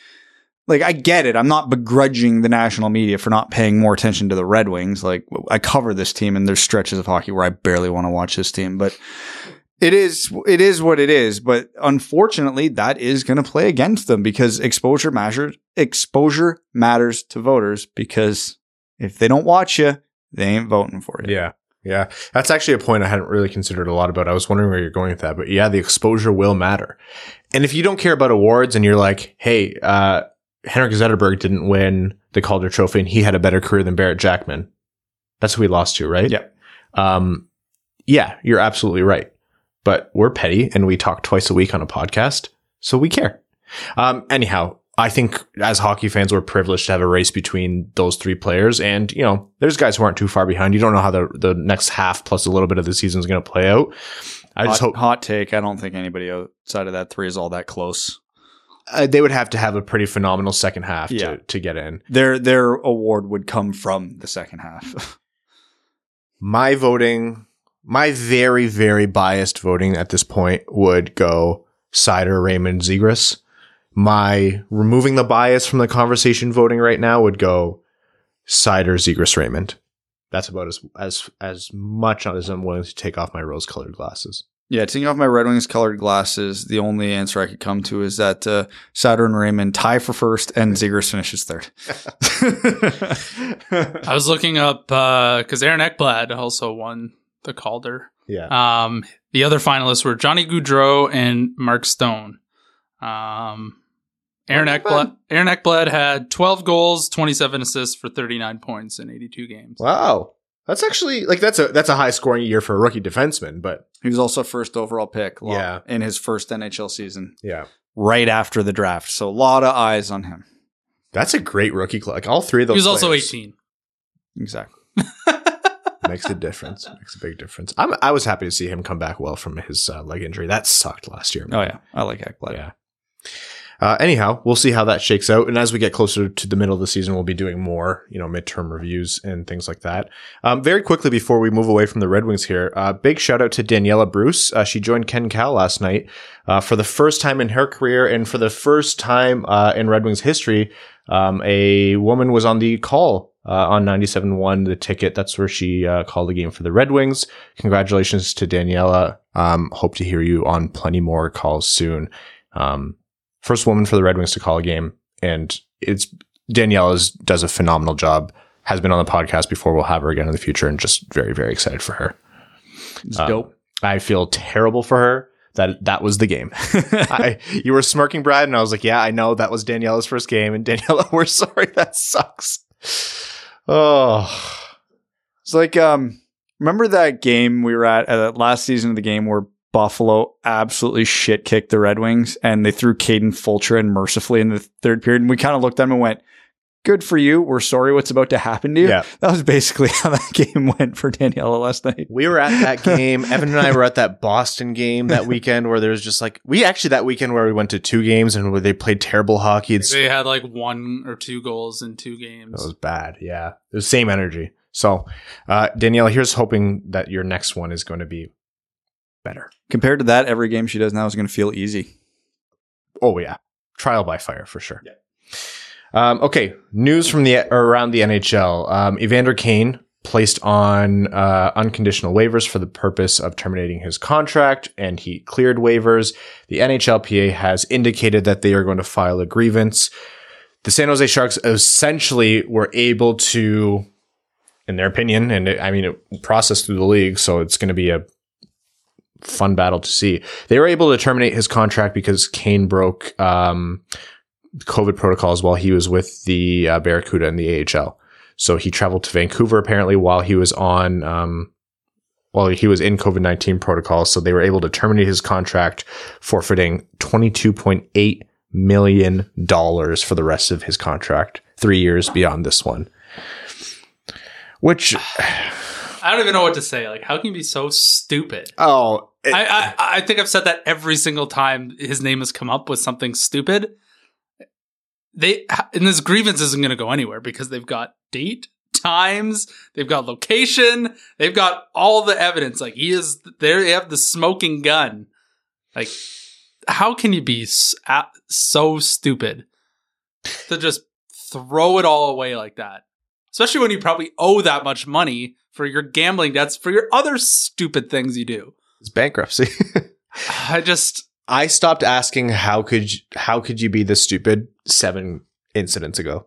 Like, I get it. I'm not begrudging the national media for not paying more attention to the Red Wings. Like, I cover this team, and there's stretches of hockey where I barely want to watch this team, but it is it is what it is. But unfortunately, that is going to play against them because exposure matters. Exposure matters to voters because if they don't watch you, they ain't voting for you. Yeah. Yeah. That's actually a point I hadn't really considered a lot about. I was wondering where you're going with that, but yeah, the exposure will matter. And if you don't care about awards and you're like, hey, uh, Henrik Zetterberg didn't win the Calder Trophy and he had a better career than Barrett Jackman. That's who we lost to, right? Yeah. Um, yeah, you're absolutely right. But we're petty and we talk twice a week on a podcast, so we care. Um, anyhow, I think as hockey fans, we're privileged to have a race between those three players. And, you know, there's guys who aren't too far behind. You don't know how the, the next half plus a little bit of the season is going to play out. I just hope hot take. I don't think anybody outside of that three is all that close. Uh, they would have to have a pretty phenomenal second half Yeah. to, to get in. Their their award would come from the second half. My voting, my very, very biased voting at this point would go Seider, Raymond, Zegras. My removing the bias from the conversation voting right now would go Seider, Zegras, Raymond. That's about as as as much as I'm willing to take off my rose colored glasses. Yeah, taking off my Red Wings colored glasses, the only answer I could come to is that uh, Saturn and Raymond tie for first and Zegras finishes third. I was looking up because Aaron Ekblad also won the Calder. Yeah. Um, the other finalists were Johnny Gaudreau and Mark Stone. Um, Aaron Not bad. Ekblad, Aaron Ekblad had 12 goals, 27 assists for 39 points in 82 games. wow. That's actually like that's a that's a high scoring year for a rookie defenseman, but he was also first overall pick lo- Yeah. in his first NHL season, yeah. right after the draft. So a lot of eyes on him. That's a great rookie club. Like all three of those He was also 18. Exactly. makes a difference. Makes a big difference. I'm, I was happy to see him come back well from his uh, leg injury. That sucked last year. Oh yeah, I like Ekblad. Yeah. Uh, anyhow, we'll see how that shakes out. And as we get closer to the middle of the season, we'll be doing more, you know, midterm reviews and things like that. Um, very quickly before we move away from the Red Wings here, uh, big shout out to Daniela Bruce. Uh, she joined Ken Kal last night uh, for the first time in her career and for the first time uh, in Red Wings history. Um, a woman was on the call uh, on 97.1, the ticket. That's where she uh, called the game for the Red Wings. Congratulations to Daniela. Um, hope to hear you on plenty more calls soon. Um, first woman for the Red Wings to call a game, and it's Daniela's does a phenomenal job. Has been on the podcast before. We'll have her again in the future, and just very very excited for her. It's Um, dope. I feel terrible for her that that was the game. I, you were smirking, Brad, and I was like, "Yeah, I know that was Daniela's first game." And Daniela, we're sorry, that sucks. Oh, It's like um remember that game we were at uh, last season of the game where Buffalo absolutely shit kicked the Red Wings and they threw Kaden Fulcher in mercifully in the third period and we kind of looked at them and went, "Good for you. We're sorry what's about to happen to you." Yeah. That was basically how that game went for Daniela last night. we were at that game. Evan and I were at that Boston game that weekend where there was just like we actually that weekend where we went to two games and where they played terrible hockey. It's They had like one or two goals in two games. That was bad. Yeah. The same energy. So, uh, Danielle, here's hoping that your next one is going to be better. Compared to that, every game she does now is going to feel easy. Oh, yeah. Trial by fire for sure. Um, okay. News from the or around the NHL. Um, Evander Kane placed on uh, unconditional waivers for the purpose of terminating his contract, and he cleared waivers. The NHLPA has indicated that they are going to file a grievance. The San Jose Sharks essentially were able to, in their opinion, and it, I mean, it processed through the league, so it's going to be a fun battle to see. They were able to terminate his contract because Kane broke um, COVID protocols while he was with the uh, Barracuda in the AHL. So he traveled to Vancouver apparently while he was on, um, while he was in COVID 19 protocols. So they were able to terminate his contract, forfeiting $22.8 million for the rest of his contract, three years beyond this one. Which, I don't even know what to say. Like, how can you be so stupid? oh, it- I, I I think I've said that every single time his name has come up with something stupid. They and this grievance isn't going to go anywhere because they've got date, times, they've got location, they've got all the evidence. Like he is there. They have the smoking gun. Like, how can you be so stupid to just throw it all away like that? Especially when you probably owe that much money for your gambling debts for your other stupid things you do. it's bankruptcy. I just I stopped asking how could you, how could you be this stupid seven incidents ago.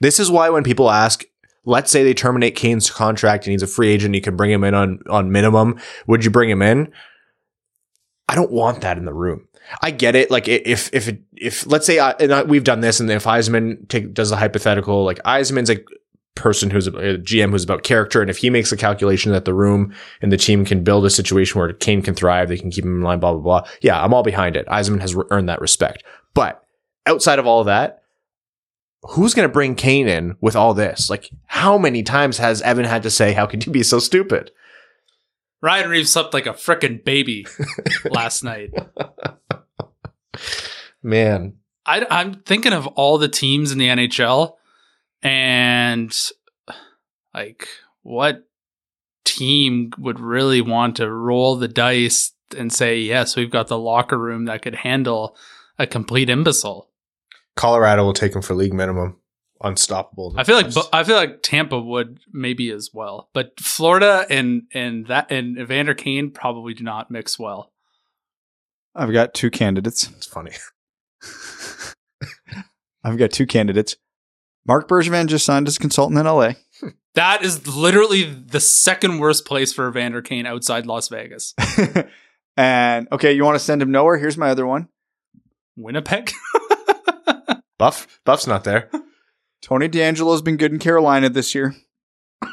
This is why when people ask, let's say they terminate Kane's contract and he's a free agent, you can bring him in on on minimum. Would you bring him in? I don't want that in the room. I get it. Like if if it, if let's say I, and I, we've done this, and if Yzerman take, does a hypothetical, like Yzerman's a person who's a, a GM who's about character, and if he makes a calculation that the room and the team can build a situation where Kane can thrive, they can keep him in line, blah blah blah. Yeah, I'm all behind it. Yzerman has re- earned that respect. But outside of all of that, who's going to bring Kane in with all this? Like, how many times has Evan had to say, "How could you be so stupid"? Ryan Reaves slept like a freaking baby last night. Man, I, I'm thinking of all the teams in the NHL and like what team would really want to roll the dice and say, yes, we've got the locker room that could handle a complete imbecile. Colorado will take him for league minimum. unstoppable. I feel like I feel like Tampa would maybe as well, but Florida and and that and Evander Kane probably do not mix well. I've got two candidates. it's funny. I've got two candidates. Marc Bergevin just signed as a consultant in LA. That is literally the second worst place for Evander Kane outside Las Vegas. and okay, you want to send him nowhere? Here's my other one. Winnipeg. Buff, Buff's not there. Tony DeAngelo's been good in Carolina this year.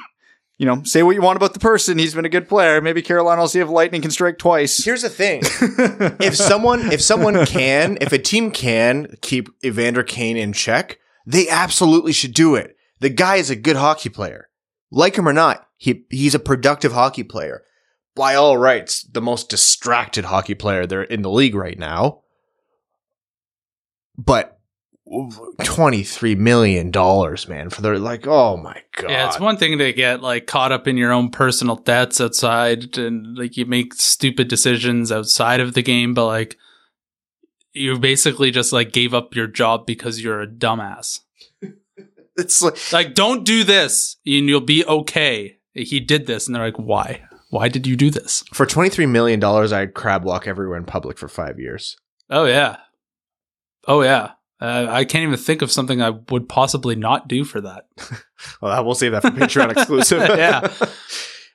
You know, say what you want about the person. He's been a good player. Maybe Carolina will see if lightning can strike twice. Here's the thing: if someone, if someone can, if a team can keep Evander Kane in check, they absolutely should do it. The guy is a good hockey player, like him or not. He he's a productive hockey player. By all rights, the most distracted hockey player there in the league right now. But twenty-three million dollars, man, for their like, oh my god, Yeah, it's one thing to get like caught up in your own personal debts outside and like you make stupid decisions outside of the game, but like you basically just like gave up your job because you're a dumbass. it's like Like, don't do this and you'll be okay. He did this, and they're like, why? Why did you do this? for twenty-three million dollars, I'd crab walk everywhere in public for five years. Oh yeah, oh yeah. Uh, I can't even think of something I would possibly not do for that. Well, we'll save that for Patreon exclusive. Yeah.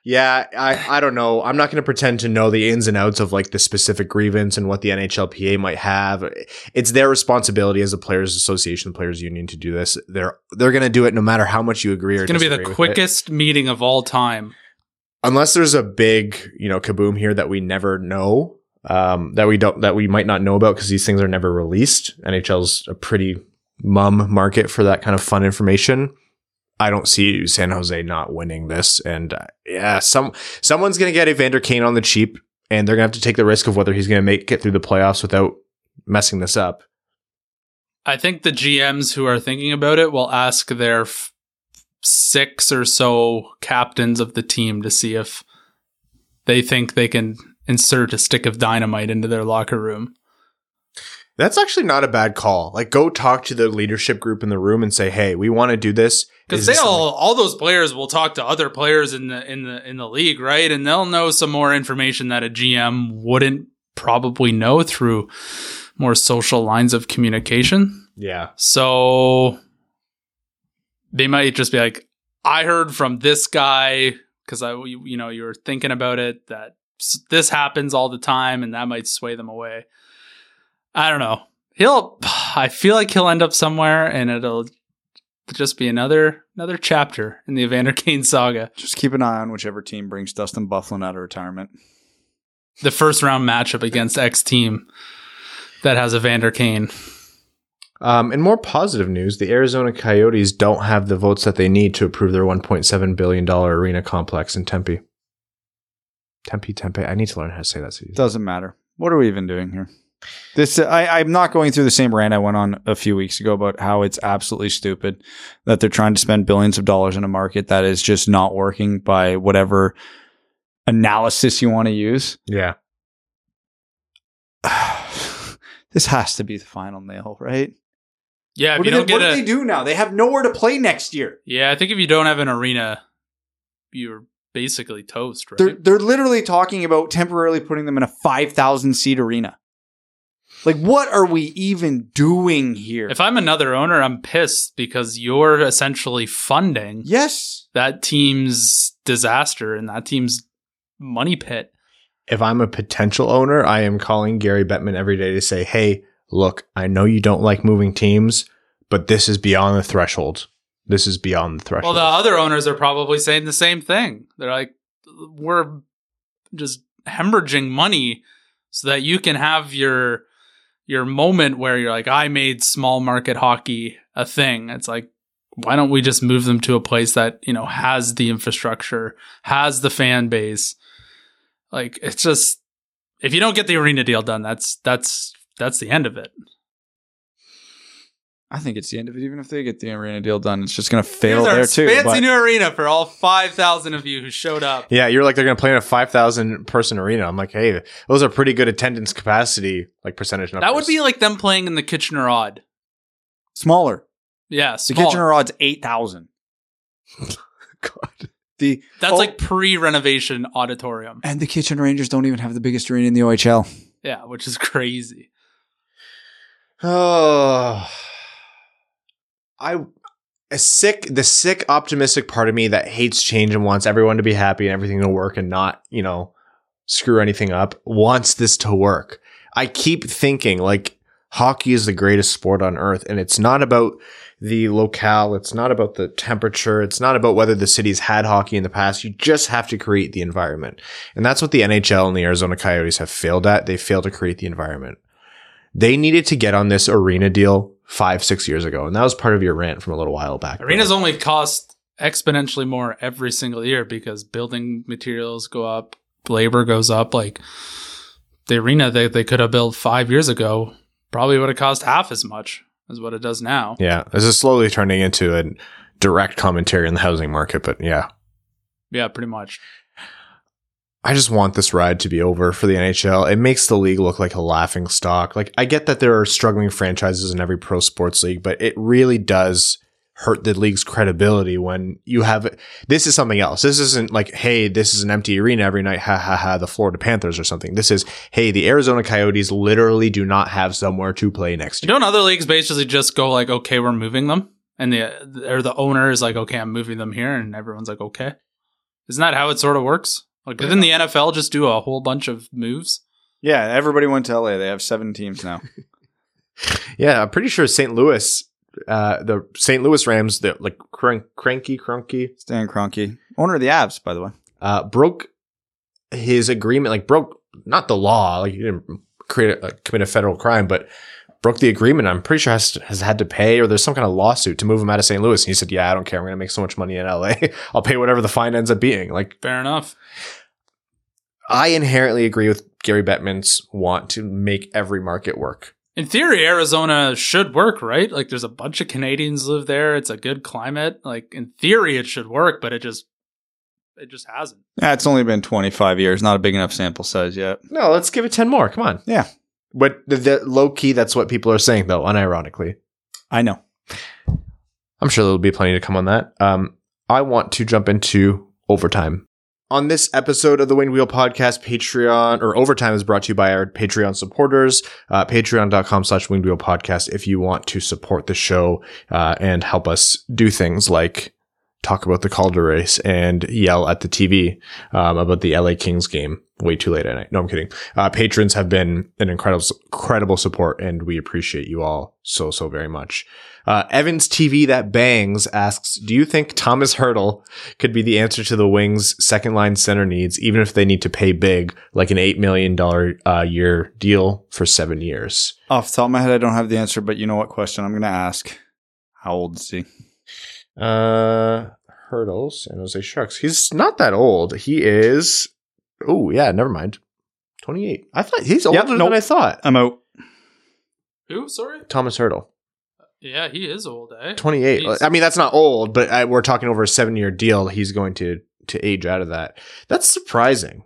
Yeah, I, I don't know. I'm not going to pretend to know the ins and outs of like the specific grievance and what the NHLPA might have. It's their responsibility as a players association, players union to do this. They're they're going to do it no matter how much you agree or It's going to be the with it. quickest meeting of all time. Unless there's a big, you know, kaboom here that we never know, um, that we don't that we might not know about because these things are never released. NHL's a pretty mum market for that kind of fun information. I don't see San Jose not winning this, and uh, yeah, some someone's going to get Evander Kane on the cheap, and they're going to have to take the risk of whether he's going to make it through the playoffs without messing this up. I think the GMs who are thinking about it will ask their f- six or so captains of the team to see if they think they can insert a stick of dynamite into their locker room. That's actually not a bad call. Like, go talk to the leadership group in the room and say, "Hey, we want to do this." Because they all all those players will talk to other players in the in the in the league, right? And they'll know some more information that a GM wouldn't probably know through more social lines of communication. Yeah. So they might just be like, I heard from this guy because I, you, you know, you were thinking about it that this happens all the time, and that might sway them away. I don't know. He'll, I feel like he'll end up somewhere, and it'll just be another another chapter in the Evander Kane saga. Just keep an eye on whichever team brings Dustin Byfuglien out of retirement. The first round matchup against X team that has Evander Kane. Um, in more positive news, the Arizona Coyotes don't have the votes that they need to approve their $1.7 billion arena complex in Tempe. Tempe, Tempe. I need to learn how to say that. city. Doesn't matter. What are we even doing here? This uh, I, I'm not going through the same rant I went on a few weeks ago about how it's absolutely stupid that they're trying to spend billions of dollars in a market that is just not working by whatever analysis you want to use. Yeah. this has to be the final nail, right? Yeah, if What, you do, don't they, what get do they do now? They have nowhere to play next year. yeah, I think if you don't have an arena, you're basically toast, right? They're they're literally talking about temporarily putting them in a five thousand seat arena. Like, what are we even doing here? If I'm another owner, I'm pissed because you're essentially funding yes, that team's disaster and that team's money pit. If I'm a potential owner, I am calling Gary Bettman every day to say, hey, look, I know you don't like moving teams, but this is beyond the threshold. This is beyond the threshold." Well, the other owners are probably saying the same thing. They're like, we're just hemorrhaging money so that you can have your your moment where you're like, I made small market hockey a thing. It's like, why don't we just move them to a place that you know has the infrastructure, has the fan base? Like, it's just if you don't get the arena deal done, that's that's that's the end of it. I think it's the end of it. Even if they get the arena deal done, it's just going to fail our there too. fancy but- new arena for all five thousand of you who showed up. yeah, you're like, they're going to play in a 5,000 person arena. I'm like, hey, those are pretty good attendance capacity, like percentage numbers. That would be like them playing in the Kitchener Aud. smaller. Yeah, The small. Kitchener Aud's eight thousand. God. The That's oh, like pre-renovation auditorium. and the Kitchen Rangers don't even have the biggest arena in the OHL. Yeah, which is crazy. Oh, I a sick the sick optimistic part of me that hates change and wants everyone to be happy and everything to work and not you know screw anything up wants this to work. I keep thinking like hockey is the greatest sport on earth and it's not about the locale it's not about the temperature it's not about whether the city's had hockey in the past you just have to create the environment. And that's what the NHL and the Arizona Coyotes have failed at. They failed to create the environment. They needed to get on this arena deal five, six years ago. And that was part of your rant from a little while back. Arenas only cost exponentially more every single year because building materials go up, labor goes up. Like the arena that they could have built five years ago probably would have cost half as much as what it does now. Yeah. This is slowly turning into a direct commentary on the housing market. But yeah, Yeah, pretty much. I just want this ride to be over for the NHL. It makes the league look like a laughing stock. Like, I get that there are struggling franchises in every pro sports league, but it really does hurt the league's credibility when you have this is something else. This isn't like, hey, this is an empty arena every night, ha ha ha, the Florida Panthers or something. This is, hey, the Arizona Coyotes literally do not have somewhere to play next year. Don't other leagues basically just go like, okay, we're moving them, and the or the owner is like, okay, I'm moving them here, and everyone's like, okay. Isn't that how it sort of works? Like, didn't the NFL just do a whole bunch of moves? Yeah, everybody went to LA. They have seven teams now. Yeah, I'm pretty sure St. Louis, uh, the St. Louis Rams, the like crank, cranky, crunky, Stan Kroenke, owner of the Avs, by the way. uh, broke his agreement, like broke not the law, like he didn't create a, commit a federal crime, but broke the agreement. I'm pretty sure has has had to pay, or there's some kind of lawsuit to move him out of St. Louis. And he said, "Yeah, I don't care. I'm going to make so much money in LA. I'll pay whatever the fine ends up being." Like Fair enough. I inherently agree with Gary Bettman's want to make every market work. In theory, Arizona should work, right? Like, there's a bunch of Canadians live there. It's a good climate. Like, in theory, it should work, but it just, it just hasn't. Yeah, it's only been 25 years. Not a big enough sample size yet. No, let's give it ten more. Come on. Yeah. But the, the low key, that's what people are saying, though, unironically. I know. I'm sure there'll be plenty to come on that. Um, I want to jump into overtime. On this episode of the Winged Wheel Podcast, Patreon or overtime is brought to you by our Patreon supporters. Uh, Patreon.com slash Winged Wheel Podcast if you want to support the show uh, and help us do things like talk about the Calder race and yell at the TV um, about the LA Kings game way too late at night. No, I'm kidding. Uh, patrons have been an incredible, incredible support, and we appreciate you all so, so very much. Uh, Evans TV that bangs asks, "Do you think Tomas Hertl could be the answer to the Wings' second line center needs, even if they need to pay big, like an eight million dollar uh, year deal for seven years?" Off the top of my head, I don't have the answer, but you know what question I'm going to ask? How old is he? Uh, Hertl, San Jose Sharks. He's not that old. He is. Oh yeah, never mind. Twenty eight. I thought he's older Yep, than nope. I thought. I'm out. Who? Sorry? Tomas Hertl. Yeah, he is old, eh? 28. He's- I mean, that's not old, but I, we're talking over a seven year deal. He's going to, to age out of that. That's surprising.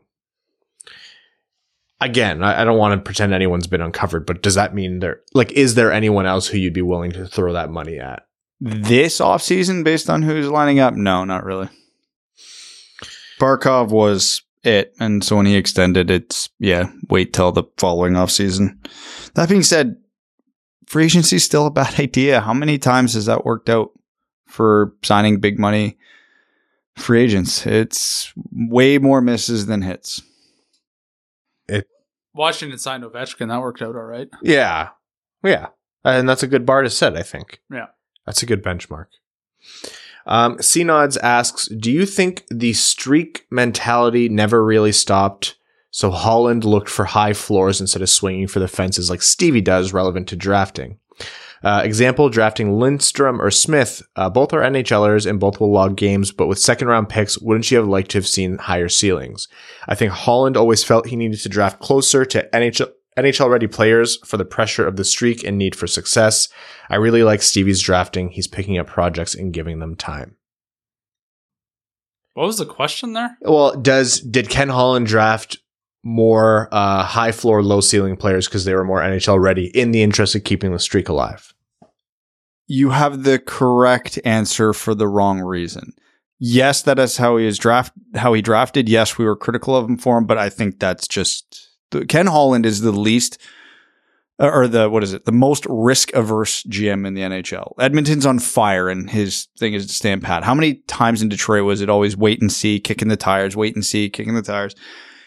Again, I, I don't want to pretend anyone's been uncovered, but does that mean there, like, is there anyone else who you'd be willing to throw that money at? This offseason, based on who's lining up? No, not really. Barkov was it. And so when he extended, it's, yeah, wait till the following offseason. That being said, free agency is still a bad idea. How many times has that worked out for signing big money free agents? It's way more misses than hits. It Washington signed Ovechkin. That worked out all right. Yeah. Yeah. And that's a good bar to set, I think. Yeah. That's a good benchmark. Um, CNods asks, do you think the streak mentality never really stopped? So Holland looked for high floors instead of swinging for the fences like Stevie does relevant to drafting. Uh, example, drafting Lindstrom or Smith. Uh, both are NHLers and both will log games, but with second round picks, wouldn't you have liked to have seen higher ceilings? I think Holland always felt he needed to draft closer to NHL, NHL ready players for the pressure of the streak and need for success. I really like Stevie's drafting. He's picking up projects and giving them time. What was the question there? Well, does did Ken Holland draft more uh, high floor, low ceiling players because they were more NHL ready in the interest of keeping the streak alive? you have the correct answer for the wrong reason. Yes, that is how he is draft how he drafted. Yes, we were critical of him for him, but I think that's just Ken Holland is the least or the what is it? The most risk averse GM in the NHL. Edmonton's on fire and his thing is to stand pat. How many times in Detroit was it always wait and see, kicking the tires, wait and see, kicking the tires?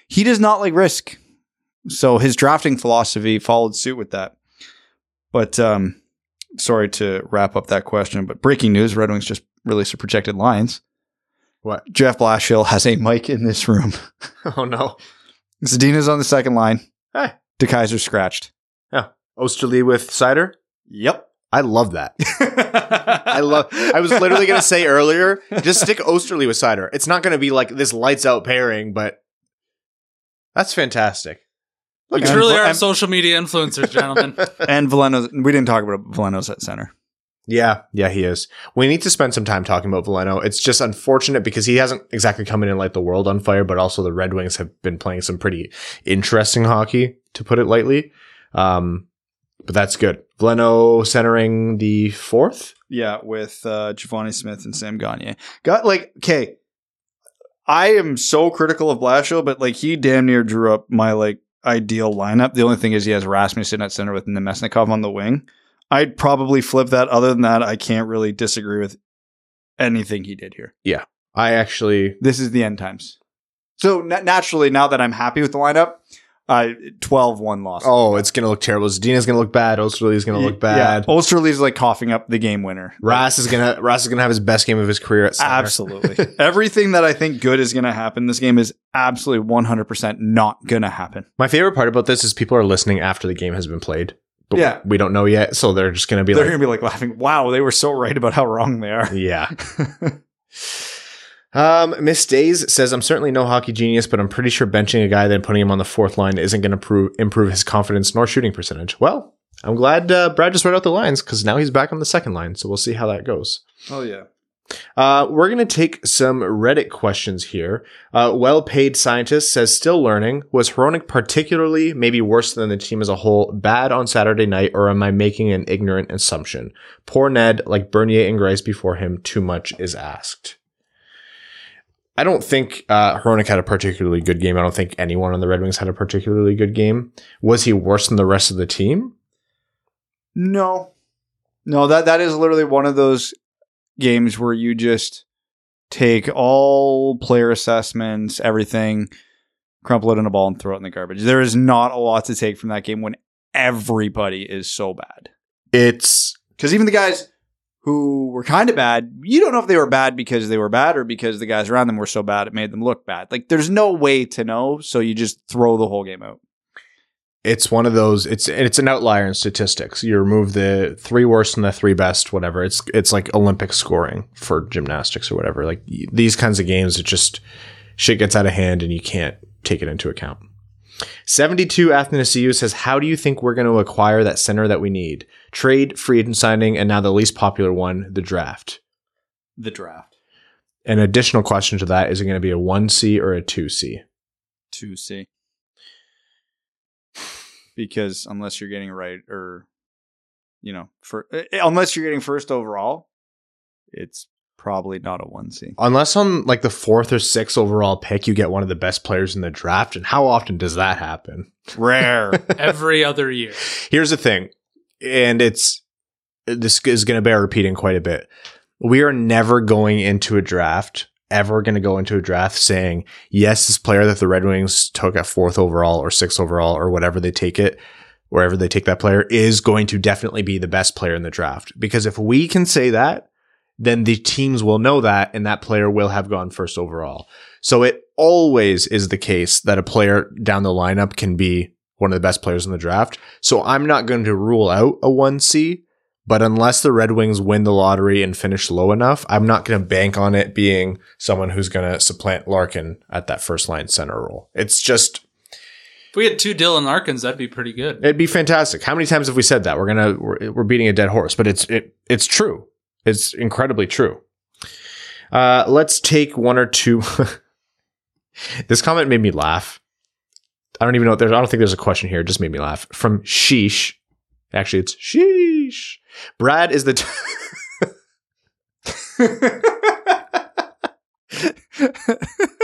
He does not like risk. So his drafting philosophy followed suit with that. But um sorry to wrap up that question, but breaking news, Red Wings just released a projected lines. What? Jeff Blashill has a mic in this room. Oh no. Zadina's on the second line. Hey. DeKeyser scratched. Yeah. Oesterle with Seider? Yep. I love that. I love I was literally gonna say earlier, just stick Oesterle with Seider. It's not gonna be like this lights out pairing, but that's fantastic. We And- truly are and- social media influencers, gentlemen. and Veleno. We didn't talk about Veleno's at center. Yeah, yeah, he is. We need to spend some time talking about Veleno. It's just unfortunate because he hasn't exactly come in and light the world on fire, but also the Red Wings have been playing some pretty interesting hockey, to put it lightly. Um, but that's good. Veleno centering the fourth. Yeah, with uh, Givani Smith and Sam Gagner. Got like okay. I am so critical of Blashill, but like he damn near drew up my like ideal lineup. The only thing is he has Rasmussen at center with Namestnikov on the wing. I'd probably flip that. Other than that, I can't really disagree with anything he did here. Yeah, I actually, This is the end times. So na- naturally, now that I'm happy with the lineup, Uh, I 12-1 loss. oh, it's going to look terrible. Zadina's going to look bad. Oesterle's going to look bad. Yeah. Oesterle's like coughing up the game winner. Ras is gonna Ras is gonna have his best game of his career at center. Absolutely. Everything that I think good is going to happen this game is absolutely 100% not going to happen. My favorite part about this is people are listening after the game has been played. But Yeah. we don't know yet, so they're just gonna be They're like, going to be like laughing, wow, they were so right about how wrong they are. yeah. Um, Miss Days says, I'm certainly no hockey genius, but I'm pretty sure benching a guy then putting him on the fourth line isn't going to improve his confidence nor shooting percentage. Well, I'm glad uh, Brad just read out the lines because now he's back on the second line, so we'll see how that goes. Oh, yeah. Uh, we're going to take some Reddit questions here. Uh, well paid scientist says, still learning. Was Hronek particularly, maybe worse than the team as a whole, bad on Saturday night, or am I making an ignorant assumption? Poor Ned, like Bernier and Greiss before him, too much is asked. I don't think uh, Hronek had a particularly good game. I don't think anyone on the Red Wings had a particularly good game. Was he worse than the rest of the team? No. No, that that is literally one of those games where you just take all player assessments, everything, crumple it in a ball and throw it in the garbage. There is not a lot to take from that game when everybody is so bad. It's Because even the guys who were kind of bad, you don't know if they were bad because they were bad or because the guys around them were so bad it made them look bad. Like there's no way to know, so you just throw the whole game out. it's one of those it's it's an outlier in statistics. You remove the three worst and the three best whatever. It's it's like olympic scoring for gymnastics or whatever. Like these kinds of games it just shit gets out of hand and you can't take it into account. 72 Athanasiou says how do you think we're going to acquire that center that we need trade free agent signing and now the least popular one the draft The draft. an additional question to that is it going to be a 1c or a 2c 2C. Because unless you're getting right or you know, for uh, unless you're getting first overall, it's probably not a 1C. unless on like the fourth or sixth overall pick you get one of the best players in the draft and how often does that happen Rare. Every other year. here's the thing and it's this is going to bear repeating quite a bit. We are never going into a draft ever going to go into a draft saying yes this player that the red wings took at fourth overall or sixth overall or whatever they take it wherever they take that player is going to definitely be the best player in the draft. Because if we can say that then the teams will know that and that player will have gone first overall. So it always is the case that a player down the lineup can be one of the best players in the draft. So I'm not going to rule out a 1C, but unless the Red Wings win the lottery and finish low enough, I'm not going to bank on it being someone who's going to supplant Larkin at that first line center role. It's just, If we had two Dylan Larkins, that'd be pretty good. it'd be fantastic. How many times have we said that? We're going to, we're, we're beating a dead horse, but it's, it, it's true. It's incredibly true. Uh, let's take one or two. this comment made me laugh. I don't even know. There's, I don't think there's a question here. It just made me laugh. From Sheesh. Actually, it's Sheesh. Brad is the. T-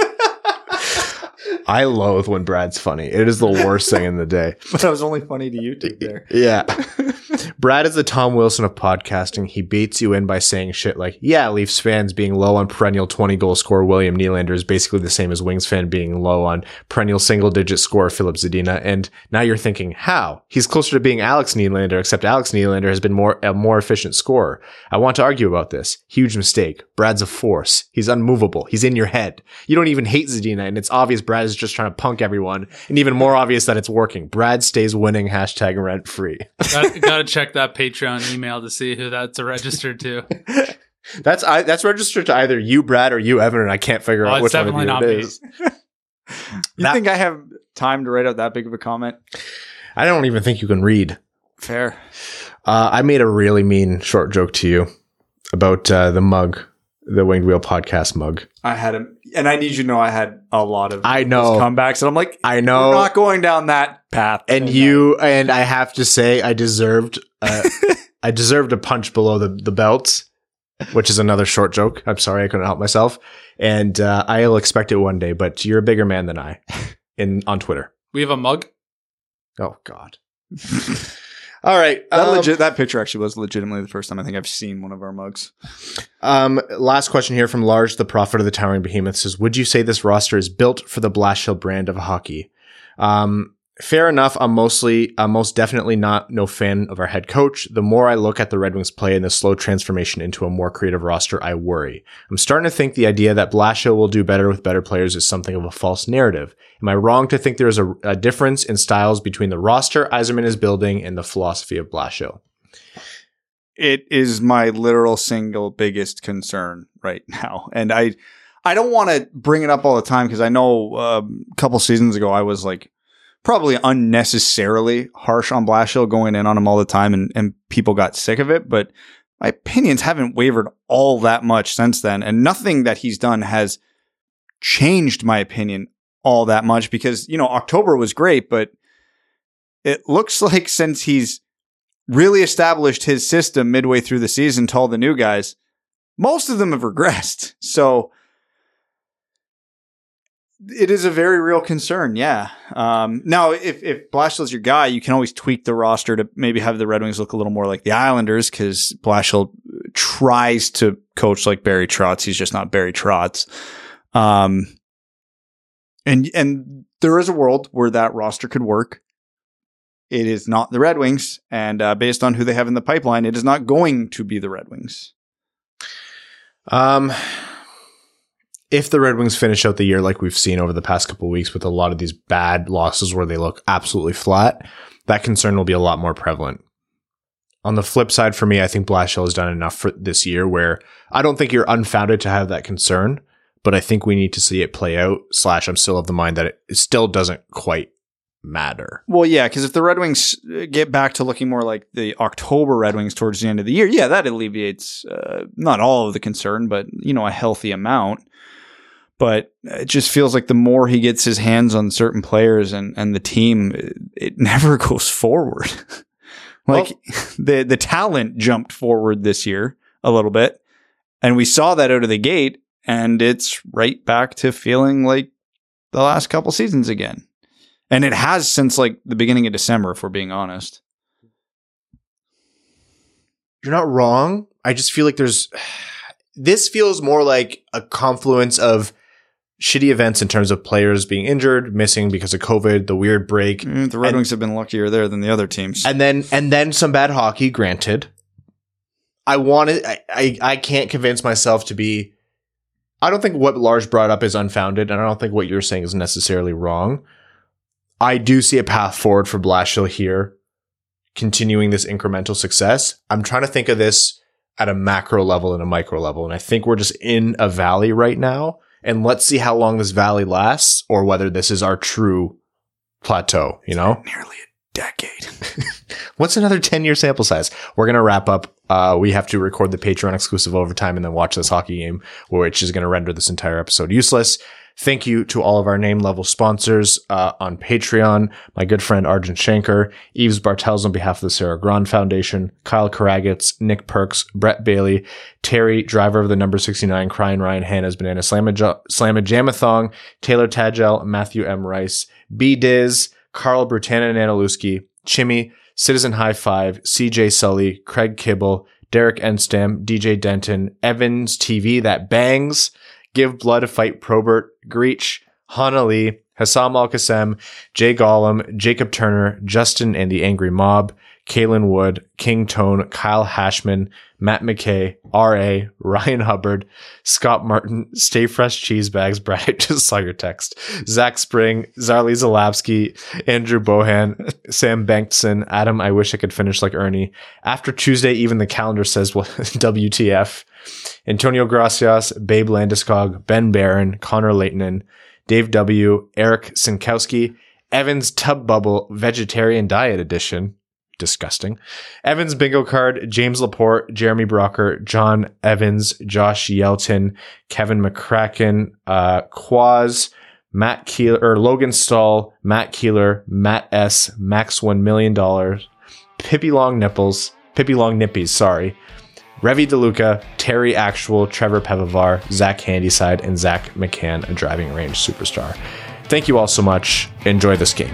I loathe when Brad's funny. It is the worst thing in the day. But that was only funny to you two there. Yeah. Brad is the Tom Wilson of podcasting. He beats you in by saying shit like, yeah, Leafs fans being low on perennial 20 goal scorer William Nylander is basically the same as Wings fan being low on perennial single digit scorer Filip Zadina. And now you're thinking, how? He's closer to being Alex Nylander, except Alex Nylander has been more, a more efficient scorer. I want to argue about this. Huge mistake. Brad's a force. He's unmovable. He's in your head. You don't even hate Zadina, and it's obvious Brad is just trying to punk everyone, and even more obvious that it's working. Brad stays winning, hashtag rent free. Got, gotta check that Patreon email to see who that's registered to. That's I, that's registered to either you, Brad, or you, Evan, and I can't figure Oh, out it's which one of you not it me. is. You That- think I have time to write out that big of a comment? I don't even think you can read. Fair. Uh, I made a really mean short joke to you about uh, the mug, the Winged Wheel podcast mug. I had him, and I need you to know I had a lot of I know. comebacks, and I'm like, I we're know. not going down that path. and you and I have to say I deserved uh, I deserved a punch below the the belt, which is another short joke. I'm sorry I couldn't help myself, and uh, I'll expect it one day. But you're a bigger man than I in on Twitter. We have a mug. Oh God. All right. that um, legit that picture actually was legitimately the first time I think I've seen one of our mugs. Um, last question here from Large, the prophet of the towering behemoth says, would you say this roster is built for the Blashill brand of hockey? Um, fair enough. I'm mostly, I'm most definitely not no fan of our head coach. The more I look at the Red Wings play and the slow transformation into a more creative roster, I worry. I'm starting to think the idea that Blashill will do better with better players is something of a false narrative. Am I wrong to think there is a, a difference in styles between the roster Yzerman is building and the philosophy of Blashill? It is my literal single biggest concern right now, and I I don't want to bring it up all the time because I know um, a couple seasons ago I was like probably unnecessarily harsh on Blashill going in on him all the time, and and people got sick of it, but. My opinions haven't wavered all that much since then, and nothing that he's done has changed my opinion all that much because, you know, October was great, but it looks like since he's really established his system midway through the season to all the new guys, most of them have regressed. So it is a very real concern. Yeah. Um, now, if, if Blashill's your guy, you can always tweak the roster to maybe have the Red Wings look a little more like the Islanders because Blashill tries to coach like Barry Trotz. He's just not Barry Trotz. Um, and, and there is a world where that roster could work. It is not the Red Wings. And uh, based on who they have in the pipeline, it is not going to be the Red Wings. Um, if the Red Wings finish out the year like we've seen over the past couple of weeks with a lot of these bad losses where they look absolutely flat, that concern will be a lot more prevalent. On the flip side, for me, I think Blashill has done enough for this year where I don't think you're unfounded to have that concern, but I think we need to see it play out. Slash, I'm still of the mind that it, still doesn't quite matter. Well, yeah, because if the Red Wings get back to looking more like the October Red Wings towards the end of the year, yeah, that alleviates uh, not all of the concern, but you know a healthy amount. But it just feels like the more he gets his hands on certain players and and the team, it, it never goes forward. like the the talent jumped forward this year a little bit, and we saw that out of the gate, and it's right back to feeling like the last couple seasons again. And it has since like the beginning of December, if we're being honest. You're not wrong. I just feel like there's this feels more like a confluence of shitty events in terms of players being injured, missing because of COVID, the weird break, Mm, The Red And- Wings have been luckier there than the other teams. and then and then some bad hockey. Granted, I wanted. I, I I can't convince myself to be. I don't think what Lars brought up is unfounded, and I don't think what you're saying is necessarily wrong. I do see a path forward for Blashill here, continuing this incremental success. I'm trying to think of this at a macro level and a micro level, and I think we're just in a valley right now. And let's see how long this valley lasts, or whether this is our true plateau. You know. Nearly a decade. What's another 10 year sample size? We're going to wrap up. Uh, we have to record the Patreon exclusive overtime and then watch this hockey game, which is going to render this entire episode useless. Thank you to all of our name level sponsors uh, on Patreon. My good friend Arjun Shankar, Eves Bartels on behalf of the Sarah Grand Foundation, Kyle Karagitz, Nick Perks, Brett Bailey, Terry, driver of the number 69, Crying Ryan Hannah's Banana Slamajamathong, Taylor Tagel, Matthew M. Rice, B. Diz, Carl Brutanen Analuski, Chimmy, Citizen High Five, CJ Sully, Craig Kibble, Derek Enstam, DJ Denton, Evans TV that bangs, Give Blood a Fight Probert, Greach, Hana Lee, Hassam Al Qassem, Jay Gollum, Jacob Turner, Justin and the Angry Mob, Kalen Wood, King Tone, Kyle Hashman, Matt McKay, R.A., Ryan Hubbard, Scott Martin, Stay Fresh Cheese Bags, Brad, I just saw your text, Zach Spring, Zarly Zalapsky, Andrew Bohan, Sam Bankson, Adam, I wish I could finish like Erne. After Tuesday, even the calendar says, well, WTF. Antonio Gracias, Babe Landeskog, Ben Barron, Connor Leighton, Dave W., Eric Sinkowski, Evans Tub Bubble Vegetarian Diet Edition, disgusting. Evans bingo card, James Laporte, Jeremy Brocker, John Evans, Josh Yelton, Kevin McCracken, uh, Quaz, Matt Keeler, or Logan Stahl, Matt Keeler, Matt S, Max $1 million, Pippi Long Nipples, Pippi Long Nippies, sorry. Revi DeLuca, Terry Actual, Trevor Pevavar, Zach Handyside, and Zach McCann, a driving range superstar. Thank you all so much. Enjoy this game